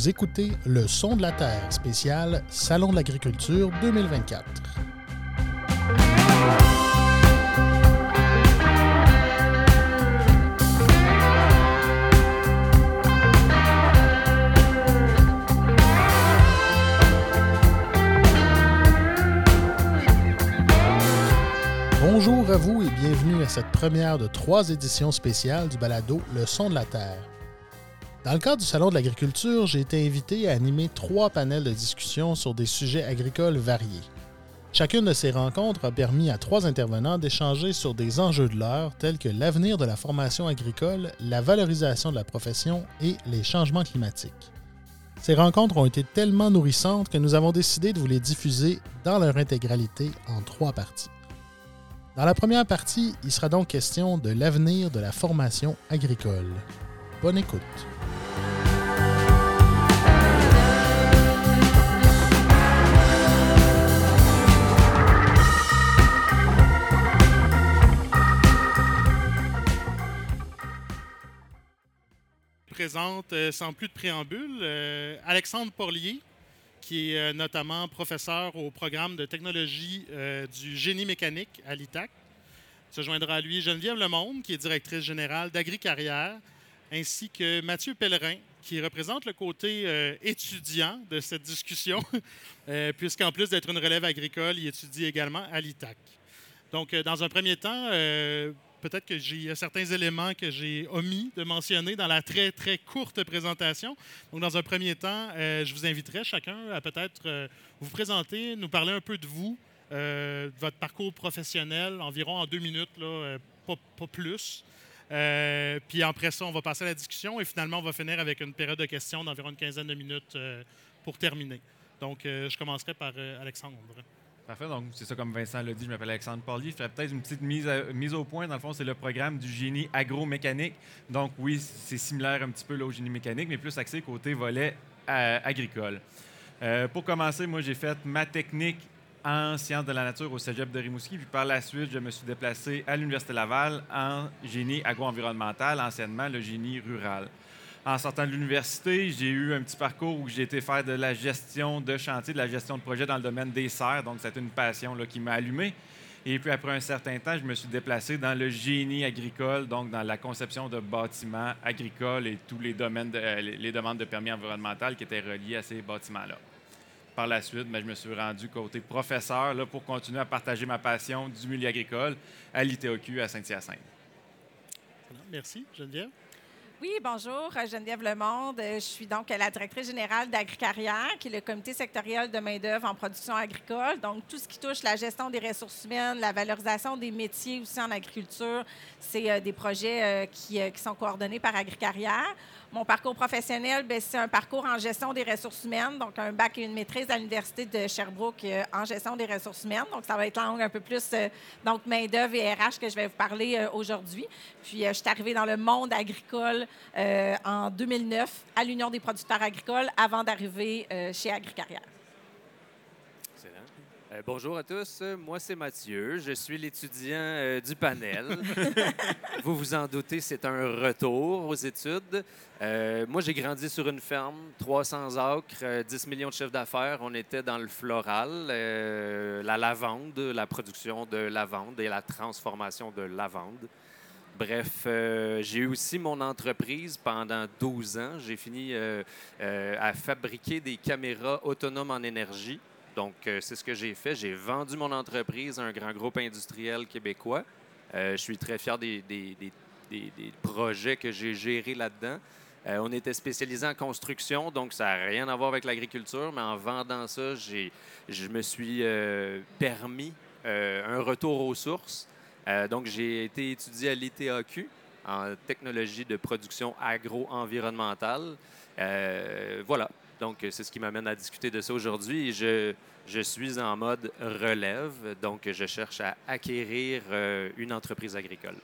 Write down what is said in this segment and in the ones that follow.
Vous écoutez Le Son de la Terre, spécial Salon de l'agriculture 2024. Bonjour à vous et bienvenue à cette première de trois éditions spéciales du balado Le Son de la Terre. Dans le cadre du Salon de l'agriculture, j'ai été invité à animer trois panels de discussion sur des sujets agricoles variés. Chacune de ces rencontres a permis à trois intervenants d'échanger sur des enjeux de l'heure tels que l'avenir de la formation agricole, la valorisation de la profession et les changements climatiques. Ces rencontres ont été tellement nourrissantes que nous avons décidé de vous les diffuser dans leur intégralité en trois parties. Dans la première partie, il sera donc question de l'avenir de la formation agricole. Bonne écoute. présente, euh, sans plus de préambule, euh, Alexandre Porlier, qui est euh, notamment professeur au programme de technologie du génie mécanique à l'ITAC. Se joindra à lui Geneviève Lemonde, qui est directrice générale d'Agri-Carrière, ainsi que Mathieu Pellerin, qui représente le côté étudiant de cette discussion, puisqu'en plus d'être une relève agricole, il étudie également à l'ITAC. Donc, dans un premier temps, peut-être que j'ai certains éléments que j'ai omis de mentionner dans la très, très courte présentation. Donc, dans un premier temps, euh, je vous inviterai chacun à peut-être euh, vous présenter, nous parler un peu de vous, euh, de votre parcours professionnel, environ en deux minutes, pas, plus. Puis après ça, on va passer à la discussion et finalement, on va finir avec une période de questions d'environ une quinzaine de minutes pour terminer. Donc, je commencerai par Alexandre. Parfait. Donc, c'est ça, comme Vincent l'a dit, je m'appelle Alexandre Paulier. Je ferai peut-être une petite mise, mise au point. Dans le fond, c'est le programme du génie agromécanique. Donc, oui, c'est similaire un petit peu au génie mécanique, mais plus axé côté volet euh, agricole. Euh, pour commencer, moi, j'ai fait ma technique en sciences de la nature au cégep de Rimouski. Puis par la suite, je me suis déplacé à l'Université Laval en génie agro-environnemental, anciennement le génie rural en sortant de l'université, j'ai eu un petit parcours où j'ai été faire de la gestion de chantier, de la gestion de projet dans le domaine des serres. Donc, c'était une passion qui m'a allumé. Et puis, après un certain temps, je me suis déplacé dans le génie agricole, donc dans la conception de bâtiments agricoles et tous les domaines, euh, les demandes de permis environnemental qui étaient reliées à ces bâtiments-là. Par la suite, ben, je me suis rendu côté professeur là, pour continuer à partager ma passion du milieu agricole à l'ITOQ à Saint-Hyacinthe. Merci, Geneviève. Oui, bonjour, euh, Geneviève Lemonde. Euh, je suis donc la directrice générale d'Agricarrière, qui est le comité sectoriel de main-d'œuvre en production agricole. Donc, tout ce qui touche la gestion des ressources humaines, la valorisation des métiers aussi en agriculture, c'est euh, des projets qui, qui, sont coordonnés par Agricarrière. Mon parcours professionnel, ben, c'est un parcours en gestion des ressources humaines, donc un bac et une maîtrise à l'Université de Sherbrooke euh, en gestion des ressources humaines. Donc, ça va être langue un peu plus euh, donc main-d'œuvre et RH que je vais vous parler euh, aujourd'hui. Puis, je suis arrivée dans le monde agricole en 2009 à l'Union des producteurs agricoles avant d'arriver chez Agricarrière. Euh, bonjour à tous, moi c'est Mathieu, je suis l'étudiant euh, du panel. vous vous en doutez, c'est un retour aux études. Euh, moi j'ai grandi sur une ferme, 300 acres, 10 millions de chiffres d'affaires. On était dans le floral, la lavande, la production de lavande et la transformation de lavande. Bref, j'ai eu aussi mon entreprise pendant 12 ans. J'ai fini à fabriquer des caméras autonomes en énergie. Donc, euh, c'est ce que j'ai fait. J'ai vendu mon entreprise à un grand groupe industriel québécois. Euh, je suis très fier des, projets que j'ai gérés là-dedans. Euh, on était spécialisé en construction, donc ça n'a rien à voir avec l'agriculture, mais en vendant ça, je me suis permis un retour aux sources. donc, j'ai été étudié à l'ITAQ en technologie de production agro-environnementale. voilà, donc, c'est ce qui m'amène à discuter de ça aujourd'hui. Je, je suis en mode relève, donc je cherche à acquérir euh, une entreprise agricole.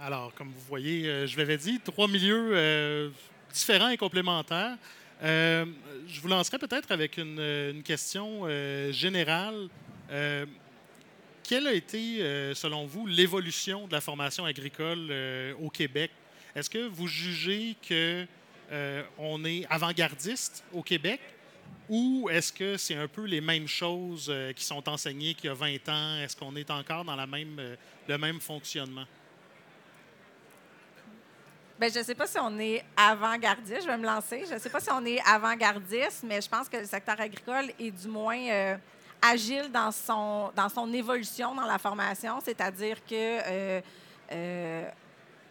Alors, comme vous voyez, euh, je l'avais dit, trois milieux euh, différents et complémentaires. je vous lancerai peut-être avec une question générale. quelle a été, selon vous, l'évolution de la formation agricole au Québec? Est-ce que vous jugez que euh, on est avant-gardiste au Québec ou est-ce que c'est un peu les mêmes choses euh, qui sont enseignées qu'il y a 20 ans? Est-ce qu'on est encore dans euh, le même fonctionnement? Bien, je ne sais pas si on est avant-gardiste, je vais me lancer. Je ne sais pas si on est avant-gardiste, mais je pense que le secteur agricole est du moins agile dans son, évolution dans la formation, c'est-à-dire que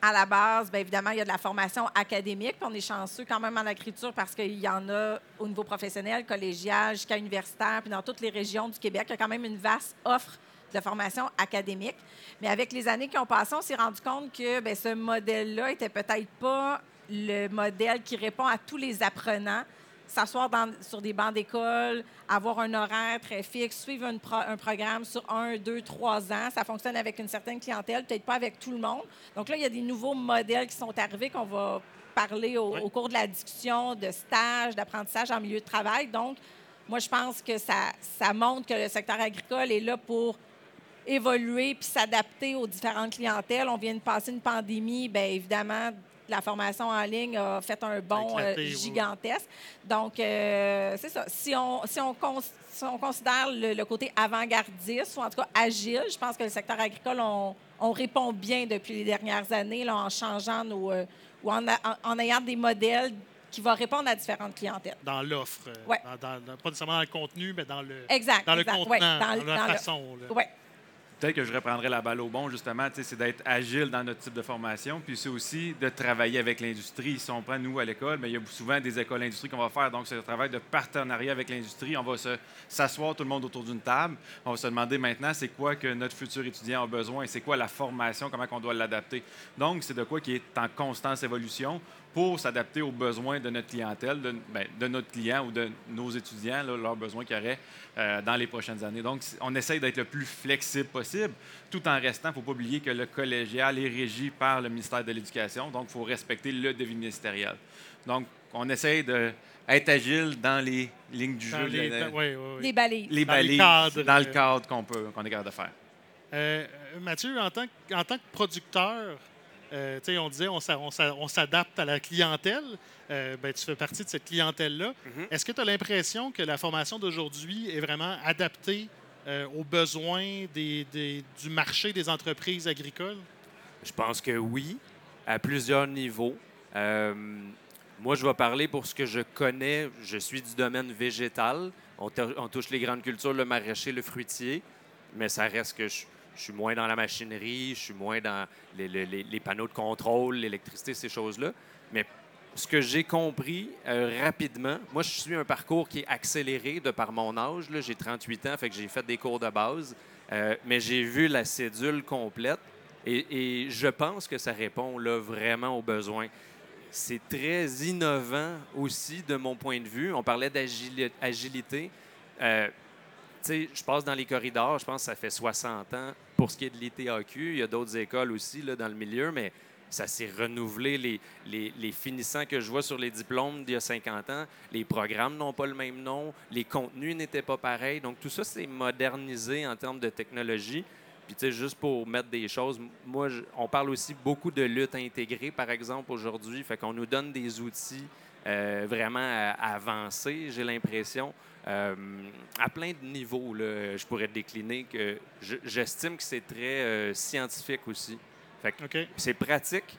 à la base, bien évidemment, il y a de la formation académique, on est chanceux quand même en agriculture parce qu'il y en a au niveau professionnel, collégial, jusqu'à universitaire, puis dans toutes les régions du Québec, il y a quand même une vaste offre de formation académique. Mais avec les années qui ont passé, on s'est rendu compte que ce modèle-là était peut-être pas le modèle qui répond à tous les apprenants. S'asseoir sur des bancs d'école, avoir un horaire très fixe, suivre une pro- un programme sur un, deux, trois ans, ça fonctionne avec une certaine clientèle, peut-être pas avec tout le monde. Donc là, il y a des nouveaux modèles qui sont arrivés qu'on va parler au, Oui. au cours de la discussion de stage, d'apprentissage en milieu de travail. Donc, moi, je pense que ça, ça montre que le secteur agricole est là pour évoluer puis s'adapter aux différentes clientèles. On vient de passer une pandémie, bien évidemment, la formation en ligne a fait un bond éclaté, euh, oui, oui. gigantesque. Donc, euh, c'est ça. Si on, si on, cons- si on considère le, le côté avant-gardiste ou en tout cas agile, je pense que le secteur agricole, on, on répond bien depuis les dernières années là, en changeant nos, euh, ou en, a- en- en ayant des modèles qui vont répondre à différentes clientèles. Dans l'offre. Ouais. dans- dans- dans- pas nécessairement dans le contenu, mais dans le, Exact. dans le exact. contenant, Ouais, dans, le- la dans le- façon. Peut-être que je reprendrais la balle au bon, justement, c'est d'être agile dans notre type de formation, puis c'est aussi de travailler avec l'industrie. Si on prend nous à l'école, mais il y a souvent des écoles d'industrie qu'on va faire, donc c'est un travail de partenariat avec l'industrie. On va se- s'asseoir tout le monde autour d'une table, on va se demander maintenant c'est quoi que notre futur étudiant a besoin, c'est quoi la formation, comment on doit l'adapter? Donc, c'est de quoi qui est en constante évolution pour s'adapter aux besoins de notre clientèle, de, ben, de notre client ou de nos étudiants, là, leurs besoins qu'il y aurait euh, dans les prochaines années. Donc, on essaye d'être le plus flexible possible, tout en restant, il ne faut pas oublier que le collégial est régi par le ministère de l'Éducation, donc il faut respecter le devis ministériel. Donc, on essaye d'être agile dans les lignes du Dans jeu, les, le- dans- balises. les dans le balises, cadre, dans le euh, cadre qu'on peut, qu'on est capable de faire. Euh, Mathieu, en tant que, en tant que producteur, euh, on disait on s'a- on s'a- on s'adapte à la clientèle. Euh, ben, tu fais partie de cette clientèle-là. Mhm. Est-ce que tu as l'impression que la formation d'aujourd'hui est vraiment adaptée euh, aux besoins des- des- du marché des entreprises agricoles? Je pense que oui, à plusieurs niveaux. Moi, je vais parler pour ce que je connais. Je suis du domaine végétal. On touche les grandes cultures, le maraîcher, le fruitier, mais ça reste que je, je suis moins dans la machinerie, je suis moins dans les, panneaux de contrôle, l'électricité, ces choses-là. Mais ce que j'ai compris euh, rapidement, moi, je suis un parcours qui est accéléré de par mon âge. J'ai 38 ans, fait que j'ai fait des cours de base, Euh, mais j'ai vu la cédule complète. Et, je pense que ça répond là, vraiment aux besoins. C'est très innovant aussi de mon point de vue. On parlait d'agilité. Euh, je passe dans les corridors, je pense que ça fait 60 ans. Pour ce qui est de l'ITAQ, il y a d'autres écoles aussi là, dans le milieu, mais ça s'est renouvelé. Les, les, finissants que je vois sur les diplômes d'il y a 50 ans, les programmes n'ont pas le même nom, les contenus n'étaient pas pareils. Donc, tout ça, c'est modernisé en termes de technologie. Puis, tu sais, juste pour mettre des choses, moi, on parle aussi beaucoup de lutte intégrée, par exemple, aujourd'hui. Fait qu'on nous donne des outils vraiment à, à avancer, j'ai l'impression. Euh, à plein de niveaux, là, je pourrais décliner que je- j'estime que c'est très euh, scientifique aussi. Fait que OK. c'est pratique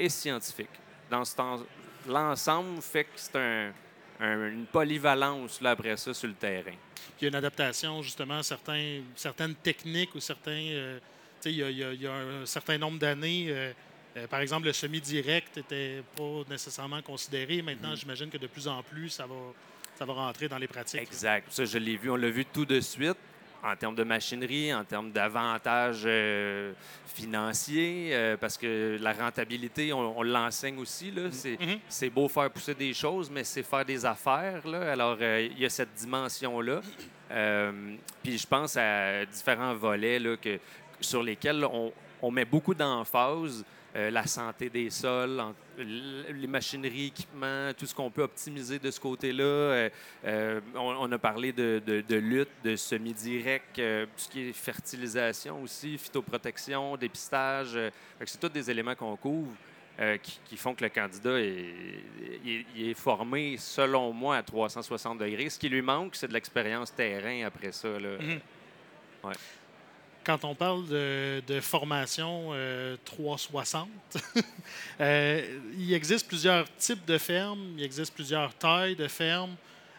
et scientifique. Dans ce temps, l'ensemble fait que c'est un- un- une polyvalence là, après ça sur le terrain. Il y a une adaptation, justement, à certains, certaines techniques ou certains. euh, y, y il y a un certain nombre d'années. Euh, par exemple, le semi-direct n'était pas nécessairement considéré. Maintenant, Mhm. j'imagine que de plus en plus, ça va, ça va rentrer dans les pratiques. Exact. Ça, je l'ai vu. On l'a vu tout de suite en termes de machinerie, en termes d'avantages euh, financiers, euh, parce que la rentabilité, on, on l'enseigne aussi. C'est, Mhm. c'est beau faire pousser des choses, mais c'est faire des affaires. Là. Alors, euh, il y a cette dimension-là. Puis je pense à différents volets là, que, sur lesquels on, on met beaucoup d'emphase. Euh, la santé des sols, en- les machineries, équipements, tout ce qu'on peut optimiser de ce côté-là. Euh, euh, on, on a parlé de, de- de lutte, de semi-direct, euh, tout ce qui est fertilisation aussi, phytoprotection, dépistage. c'est tous des éléments qu'on couvre. qui, qui font que le candidat est, formé, selon moi, à 360 degrés. Ce qui lui manque, c'est de l'expérience terrain après ça. là. Mhm. Ouais. Quand on parle de, formation euh, 360, euh, il existe plusieurs types de fermes, il existe plusieurs tailles de fermes.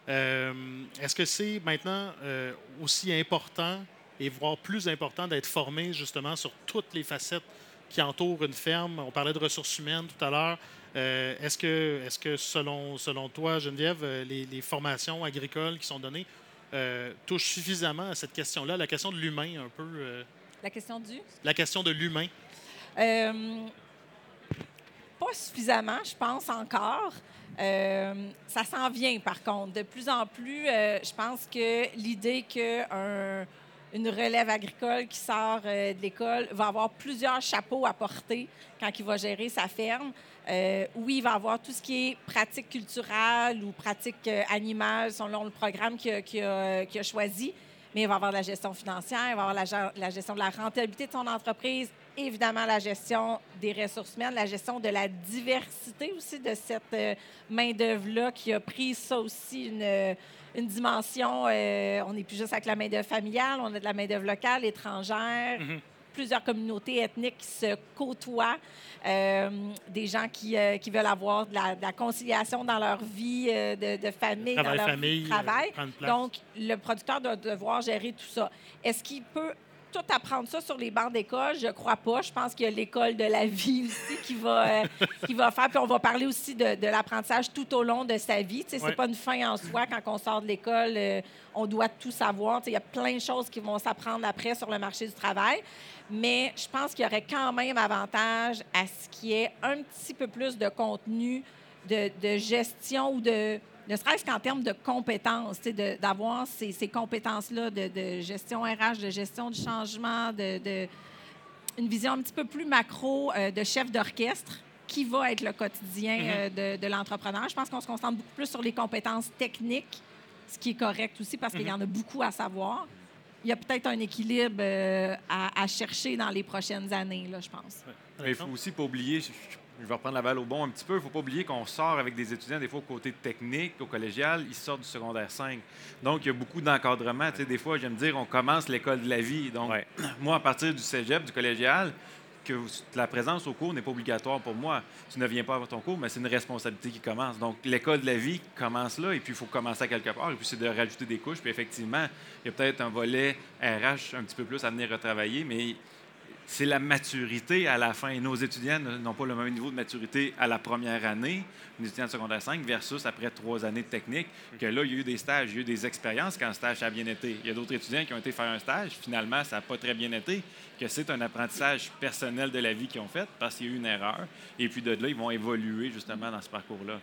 Euh, Est-ce que c'est maintenant euh, aussi important et voire plus important d'être formé justement sur toutes les facettes qui entourent une ferme? On parlait de ressources humaines tout à l'heure. Euh, Est-ce que, est que selon, selon toi, Geneviève, euh, les formations agricoles qui sont données euh, touchent suffisamment à cette question-là, la question de l'humain un peu, euh, La question du? la question de l'humain? Euh, pas suffisamment, je pense encore. Ça s'en vient, par contre. De plus en plus, je pense que l'idée qu'une relève agricole qui sort euh, de l'école va avoir plusieurs chapeaux à porter quand il va gérer sa ferme. Euh, oui, il va avoir tout ce qui est pratique culturelle ou pratique euh, animale selon le programme qu'il a, choisi, mais il va avoir la gestion financière, il va avoir la, la gestion de la rentabilité de son entreprise, évidemment la gestion des ressources humaines, la gestion de la diversité aussi de cette main-d'œuvre-là qui a pris ça aussi une, une dimension. euh, on n'est plus juste avec la main-d'œuvre familiale, on a de la main-d'œuvre locale, étrangère. Plusieurs communautés ethniques qui se côtoient, euh, des gens qui, euh, qui veulent avoir de la, de la conciliation dans leur vie de, de famille, dans Travail, leur vie de travail. Donc, le producteur doit devoir gérer tout ça. Est-ce qu'il peut tout apprendre ça sur les bancs d'école? Je crois pas. Je pense qu'il y a l'école de la vie aussi qui va, euh, qui va faire. Puis on va parler aussi de, de l'apprentissage tout au long de sa vie. Tu sais, Ouais. C'est pas une fin en soi. Quand on sort de l'école, euh, on doit tout savoir. Tu sais, Il y a plein de choses qui vont s'apprendre après sur le marché du travail. Mais je pense qu'il y aurait quand même avantage à ce qu'il y ait un petit peu plus de contenu de, de gestion ou de, ne serait-ce qu'en termes de compétences, d'avoir ces, ces compétences-là de, de gestion RH, de gestion du changement, de, de- une vision un petit peu plus macro euh, de chef d'orchestre qui va être le quotidien euh, de, de l'entrepreneur. Je pense qu'on se concentre beaucoup plus sur les compétences techniques, ce qui est correct aussi parce qu'il y en a beaucoup à savoir. Il y a peut-être un équilibre euh, à, à chercher dans les prochaines années, là, je pense. Mais il faut aussi pas oublier, je, je- je vais reprendre la balle au bon un petit peu, il faut pas oublier qu'on sort avec des étudiants, des fois, au côté technique, au collégial, ils sortent du secondaire 5. Donc, il y a beaucoup d'encadrement. Tu sais, des fois, j'aime dire, on commence l'école de la vie. Donc, Ouais. moi, à partir du cégep, du collégial, que la présence au cours n'est pas obligatoire pour moi. Tu ne viens pas à ton cours, mais c'est une responsabilité qui commence. Donc, l'école de la vie commence là, et puis il faut commencer à quelque part, et puis c'est de rajouter des couches. Puis effectivement, il y a peut-être un volet RH un petit peu plus à venir retravailler, mais c'est la maturité à la fin. Nos étudiants n'ont pas le même niveau de maturité à la première année, les étudiants de secondaire 5, versus après trois années de technique, que là, il y a eu des stages, il y a eu des expériences quand le stage a bien été. Il y a d'autres étudiants qui ont été faire un stage, finalement, ça n'a pas très bien été, que c'est un apprentissage personnel de la vie qu'ils ont fait parce qu'il y a eu une erreur. Et puis de là, ils vont évoluer justement dans ce parcours-là.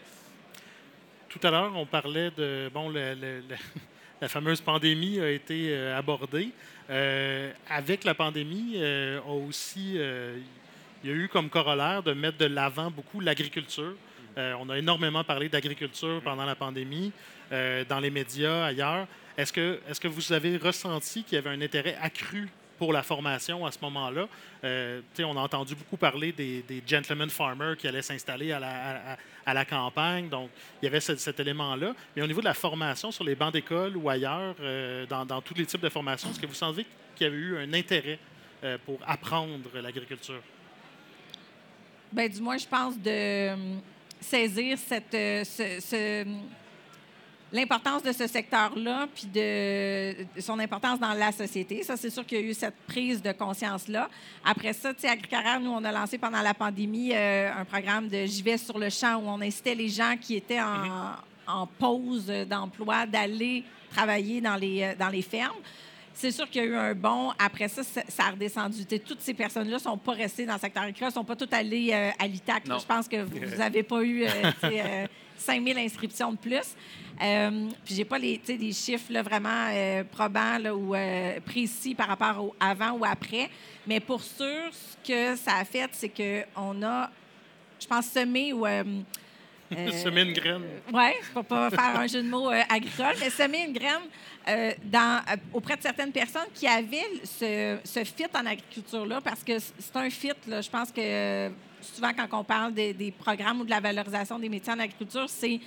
Tout à l'heure, on parlait de. Bon, le- la fameuse pandémie a été euh, abordée. Euh, avec la pandémie, euh, aussi, il y a eu comme corollaire de mettre de l'avant beaucoup l'agriculture. On a énormément parlé d'agriculture pendant la pandémie, dans les médias, ailleurs. Est-ce que, est-ce que vous avez ressenti qu'il y avait un intérêt accru pour la formation à ce moment-là? Euh, on a entendu beaucoup parler des, gentlemen farmers qui allaient s'installer à la, à- à- la campagne. Donc, il y avait ce- cet élément-là. Mais au niveau de la formation sur les bancs d'école ou ailleurs, euh, dans, dans tous les types de formations, est-ce que vous sentez qu'il y avait eu un intérêt euh, pour apprendre l'agriculture? Ben, du moins, je pense de euh, saisir cette, ce- ce- l'importance de ce secteur-là, puis de, son importance dans la société. Ça, c'est sûr qu'il y a eu cette prise de conscience-là. Après ça, tu sais, Agricarrière, nous, on a lancé pendant la pandémie euh, un programme de J'y vais sur le champ où on incitait les gens qui étaient en, en pause d'emploi d'aller travailler dans les, euh, dans les fermes. C'est sûr qu'il y a eu un bond. Après ça, ça a redescendu. Tu sais, toutes ces personnes-là ne sont pas restées dans le secteur agricole, ne sont pas toutes allées euh, à l'ITAC. Je pense que vous n'avez pas eu euh, 5000 inscriptions de plus. Euh, puis j'ai pas les, des chiffres là, vraiment euh, probants là, ou euh, précis par rapport au avant ou après. Mais pour sûr, ce que ça a fait, c'est qu'on a, je pense, semé ou... euh, euh, Semer une graine. oui, pour pas faire un jeu de mots euh, agricole, mais semer une graine euh, dans, euh, auprès de certaines personnes qui avaient ce, ce fit en agriculture-là, parce que c'est un fit, là, je pense que souvent, quand on parle des, des programmes ou de la valorisation des métiers en agriculture, c'est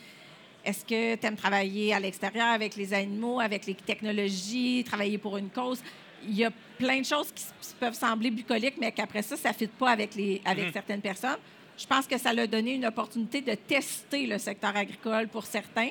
est-ce que tu aimes travailler à l'extérieur avec les animaux, avec les technologies, travailler pour une cause? Il y a plein de choses qui peuvent sembler bucoliques, mais qu'après ça, ça ne fit pas avec, les, avec certaines personnes. Je pense que ça leur a donné une opportunité de tester le secteur agricole pour certains.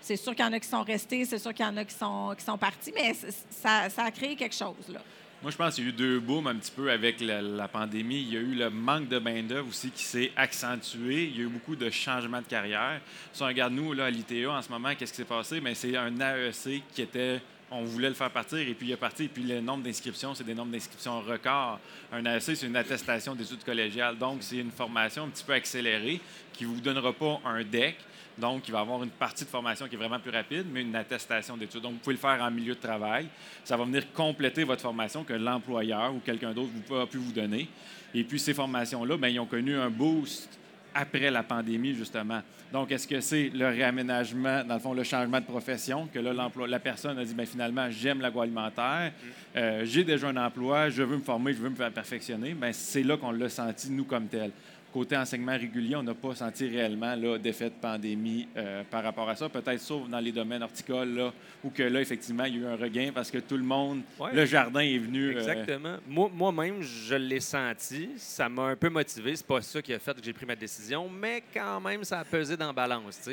C'est sûr qu'il y en a qui sont restés, c'est sûr qu'il y en a qui sont, qui sont partis, mais ça, ça a créé quelque chose. Là. Moi, je pense qu'il y a eu deux booms un petit peu avec la, pandémie. Il y a eu le manque de main-d'œuvre aussi qui s'est accentué. Il y a eu beaucoup de changements de carrière. Si on regarde nous, là, à l'ITA, en ce moment, qu'est-ce qui s'est passé? Bien, c'est un AEC qui était. On voulait le faire partir et puis il est parti. Et puis le nombre d'inscriptions, c'est des nombres d'inscriptions records. Un AEC, c'est une attestation d'études collégiales. Donc, c'est une formation un petit peu accélérée qui ne vous donnera pas un DEC. Donc, il va avoir une partie de formation qui est vraiment plus rapide, mais une attestation d'études. Donc, vous pouvez le faire en milieu de travail. Ça va venir compléter votre formation que l'employeur ou quelqu'un d'autre a pu vous donner. Et puis, ces formations-là, bien, ils ont connu un boost après la pandémie, justement. Donc, est-ce que c'est le réaménagement, dans le fond, le changement de profession, que là, l'emploi, la personne a dit, bien, finalement, j'aime l'agroalimentaire, euh, j'ai déjà un emploi, je veux me former, je veux me faire perfectionner? Bien, c'est là qu'on l'a senti, nous, comme tel. Côté enseignement régulier, on n'a pas senti réellement d'effet de pandémie euh, par rapport à ça. Peut-être sauf dans les domaines horticoles, là, où que là, effectivement, il y a eu un regain parce que tout le monde, Ouais. le jardin est venu. euh, Exactement. Moi- Moi-même, je l'ai senti. Ça m'a un peu motivé. C'est pas ça qui a fait que j'ai pris ma décision, mais quand même, ça a pesé dans la balance.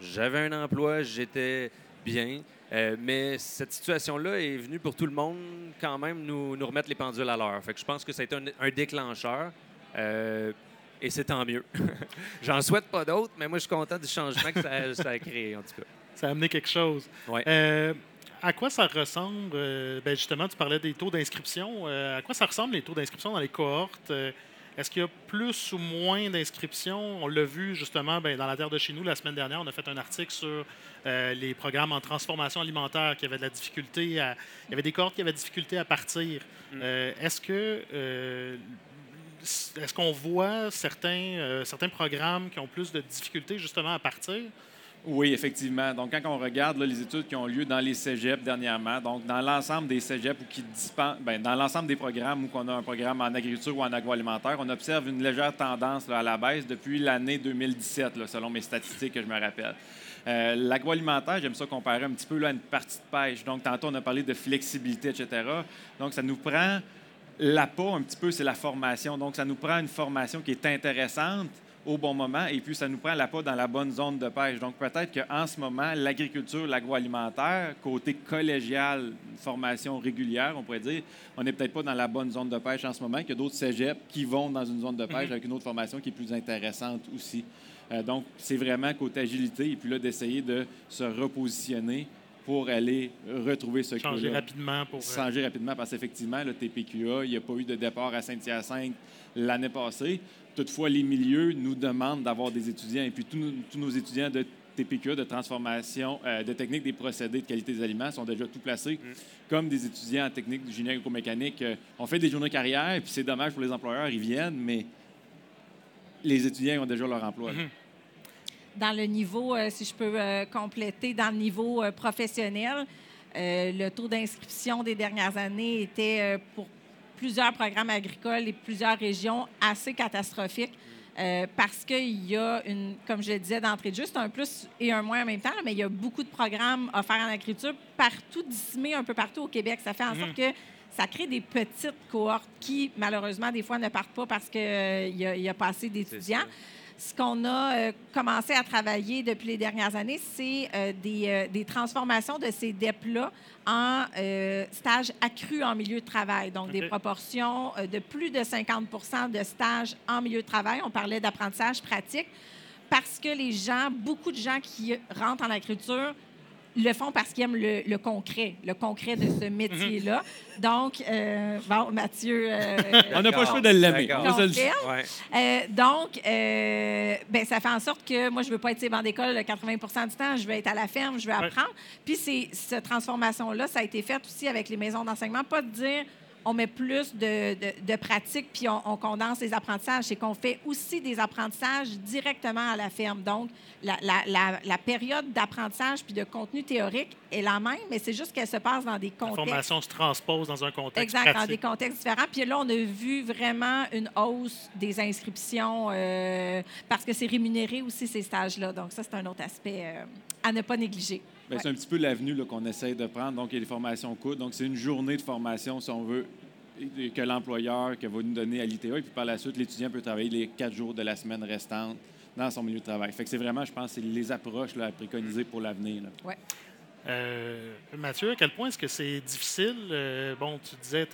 J'avais un emploi, j'étais bien, euh, mais cette situation-là est venue pour tout le monde quand même nous, nous remettre les pendules à l'heure. Fait que je pense que ça a été un, un déclencheur. euh, et c'est tant mieux. J'en souhaite pas d'autres, mais moi, je suis content du changement que ça, ça a créé, en tout cas. Ça a amené quelque chose. Ouais. Euh, à quoi ça ressemble, euh, ben justement, tu parlais des taux d'inscription. euh, à quoi ça ressemble les taux d'inscription dans les cohortes? Euh, Est-ce qu'il y a plus ou moins d'inscriptions? On l'a vu justement ben, dans la terre de chez nous la semaine dernière. On a fait un article sur euh, les programmes en transformation alimentaire qui avaient de la difficulté à. Il y avait des cohortes qui avaient de la difficulté à partir. Euh, Est-ce que. euh, est-ce qu'on voit certains, euh, certains programmes qui ont plus de difficultés justement à partir? Oui, effectivement. Donc, quand on regarde les études qui ont lieu dans les cégeps dernièrement, donc dans l'ensemble des cégeps ou qui dispensent, ben, dans l'ensemble des programmes où on a un programme en agriculture ou en agroalimentaire, on observe une légère tendance à la baisse depuis l'année 2017, là, selon mes statistiques que je me rappelle. Euh, L'agroalimentaire, j'aime ça comparer un petit peu à une partie de pêche. Donc, tantôt, on a parlé de flexibilité, etc. Donc, ça nous prend l'appât un petit peu, c'est la formation. Donc, ça nous prend une formation qui est intéressante au bon moment et puis ça nous prend l'appât dans la bonne zone de pêche. Donc, peut-être qu'en ce moment, l'agriculture, l'agroalimentaire, côté collégial, formation régulière, on pourrait dire, on n'est peut-être pas dans la bonne zone de pêche en ce moment, qu'il y a d'autres cégeps qui vont dans une zone de pêche avec une autre formation qui est plus intéressante aussi. Euh, donc, c'est vraiment côté agilité et puis là, d'essayer de se repositionner pour aller retrouver ce Changer creux-là rapidement pour. euh, changer rapidement parce qu'effectivement, le TPQA, il n'y a pas eu de départ à Saint-Hyacinthe l'année passée. Toutefois, les milieux nous demandent d'avoir des étudiants et puis tous nos, tous nos étudiants de TPQA, de transformation, euh, de technique des procédés de qualité des aliments sont déjà tout placés comme des étudiants en technique du génie agromécanique. Euh, on fait des journées carrière et puis c'est dommage pour les employeurs, ils viennent, mais les étudiants ont déjà leur emploi. là. Dans le niveau, euh, si je peux euh, compléter, dans le niveau euh, professionnel, euh, le taux d'inscription des dernières années était euh, pour plusieurs programmes agricoles et plusieurs régions assez catastrophique. euh, parce qu'il y a une, comme je le disais d'entrée de jeu, c'est un plus et un moins en même temps, mais il y a beaucoup de programmes offerts en agriculture partout, disséminés un peu partout au Québec. Ça fait en sorte que ça crée des petites cohortes qui, malheureusement, des fois ne partent pas parce qu'il y, a- il y a pas assez d'étudiants. Ce qu'on a euh, commencé à travailler depuis les dernières années, c'est euh, des, euh, des transformations de ces DEP-là en stages accrus en milieu de travail. Donc, des proportions de plus de 50% de stages en milieu de travail. On parlait d'apprentissage pratique parce que les gens, beaucoup de gens qui rentrent en agriculture le font parce qu'ils aiment le, le concret, le concret de ce métier-là. Donc, euh, bon, Mathieu... euh, On n'a pas le choix de l'aimer. Ouais. euh, donc, euh, ben, ça fait en sorte que moi, je veux pas être banc d'école 80% du temps. Je veux être à la ferme, je veux Ouais. apprendre. Puis, c'est, cette transformation-là, ça a été faite aussi avec les maisons d'enseignement. Pas de dire, on met plus de, de, de pratique, puis on, on condense les apprentissages. C'est qu'on fait aussi des apprentissages directement à la ferme. Donc, la, la- la- la période d'apprentissage puis de contenu théorique est la même, mais c'est juste qu'elle se passe dans des La contextes. formation se transpose dans un contexte Exact, dans des contextes différents. Puis là, on a vu vraiment une hausse des inscriptions euh, parce que c'est rémunéré aussi, ces stages-là. Donc, ça, c'est un autre aspect euh, à ne pas négliger. Ben, Ouais. C'est un petit peu l'avenue qu'on essaie de prendre. Donc, il y a des formations coûtent. Donc, c'est une journée de formation, si on veut, que l'employeur que va nous donner à l'ITA. Et puis, par la suite, l'étudiant peut travailler les quatre jours de la semaine restante dans son milieu de travail. Fait que c'est vraiment, je pense, c'est les approches là, à préconiser pour l'avenir. là. Euh, Mathieu, à quel point est-ce que c'est difficile? Euh, bon, tu disais,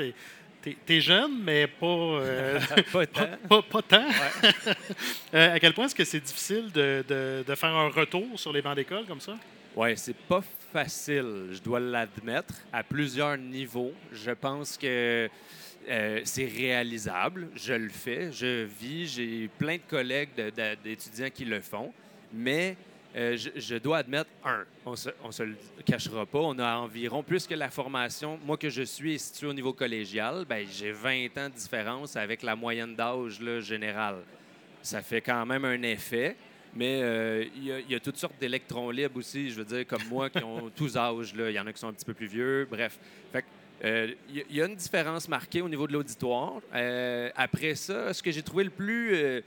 tu es, jeune, mais pas, euh, Pas pas, tant. pas- pas tant. Euh, à quel point est-ce que c'est difficile de, de- de faire un retour sur les bancs d'école comme ça? Oui, c'est pas facile, je dois l'admettre, à plusieurs niveaux. Je pense que euh, c'est réalisable. Je le fais, je vis, j'ai plein de collègues d'étudiants qui le font, mais euh, je, dois admettre, un, on on se le cachera pas, on a environ, plus que la formation, moi que je suis est situé au niveau collégial, ben, j'ai 20 ans de différence avec la moyenne d'âge générale. Ça fait quand même un effet. Mais euh, il y, a- il y a toutes sortes d'électrons libres aussi, je veux dire, comme moi, qui ont tous âges. Il y en a qui sont un petit peu plus vieux. Bref. Fait que, euh, il y a- il y, a une différence marquée au niveau de l'auditoire. Euh, après ça, ce que j'ai trouvé le plus euh,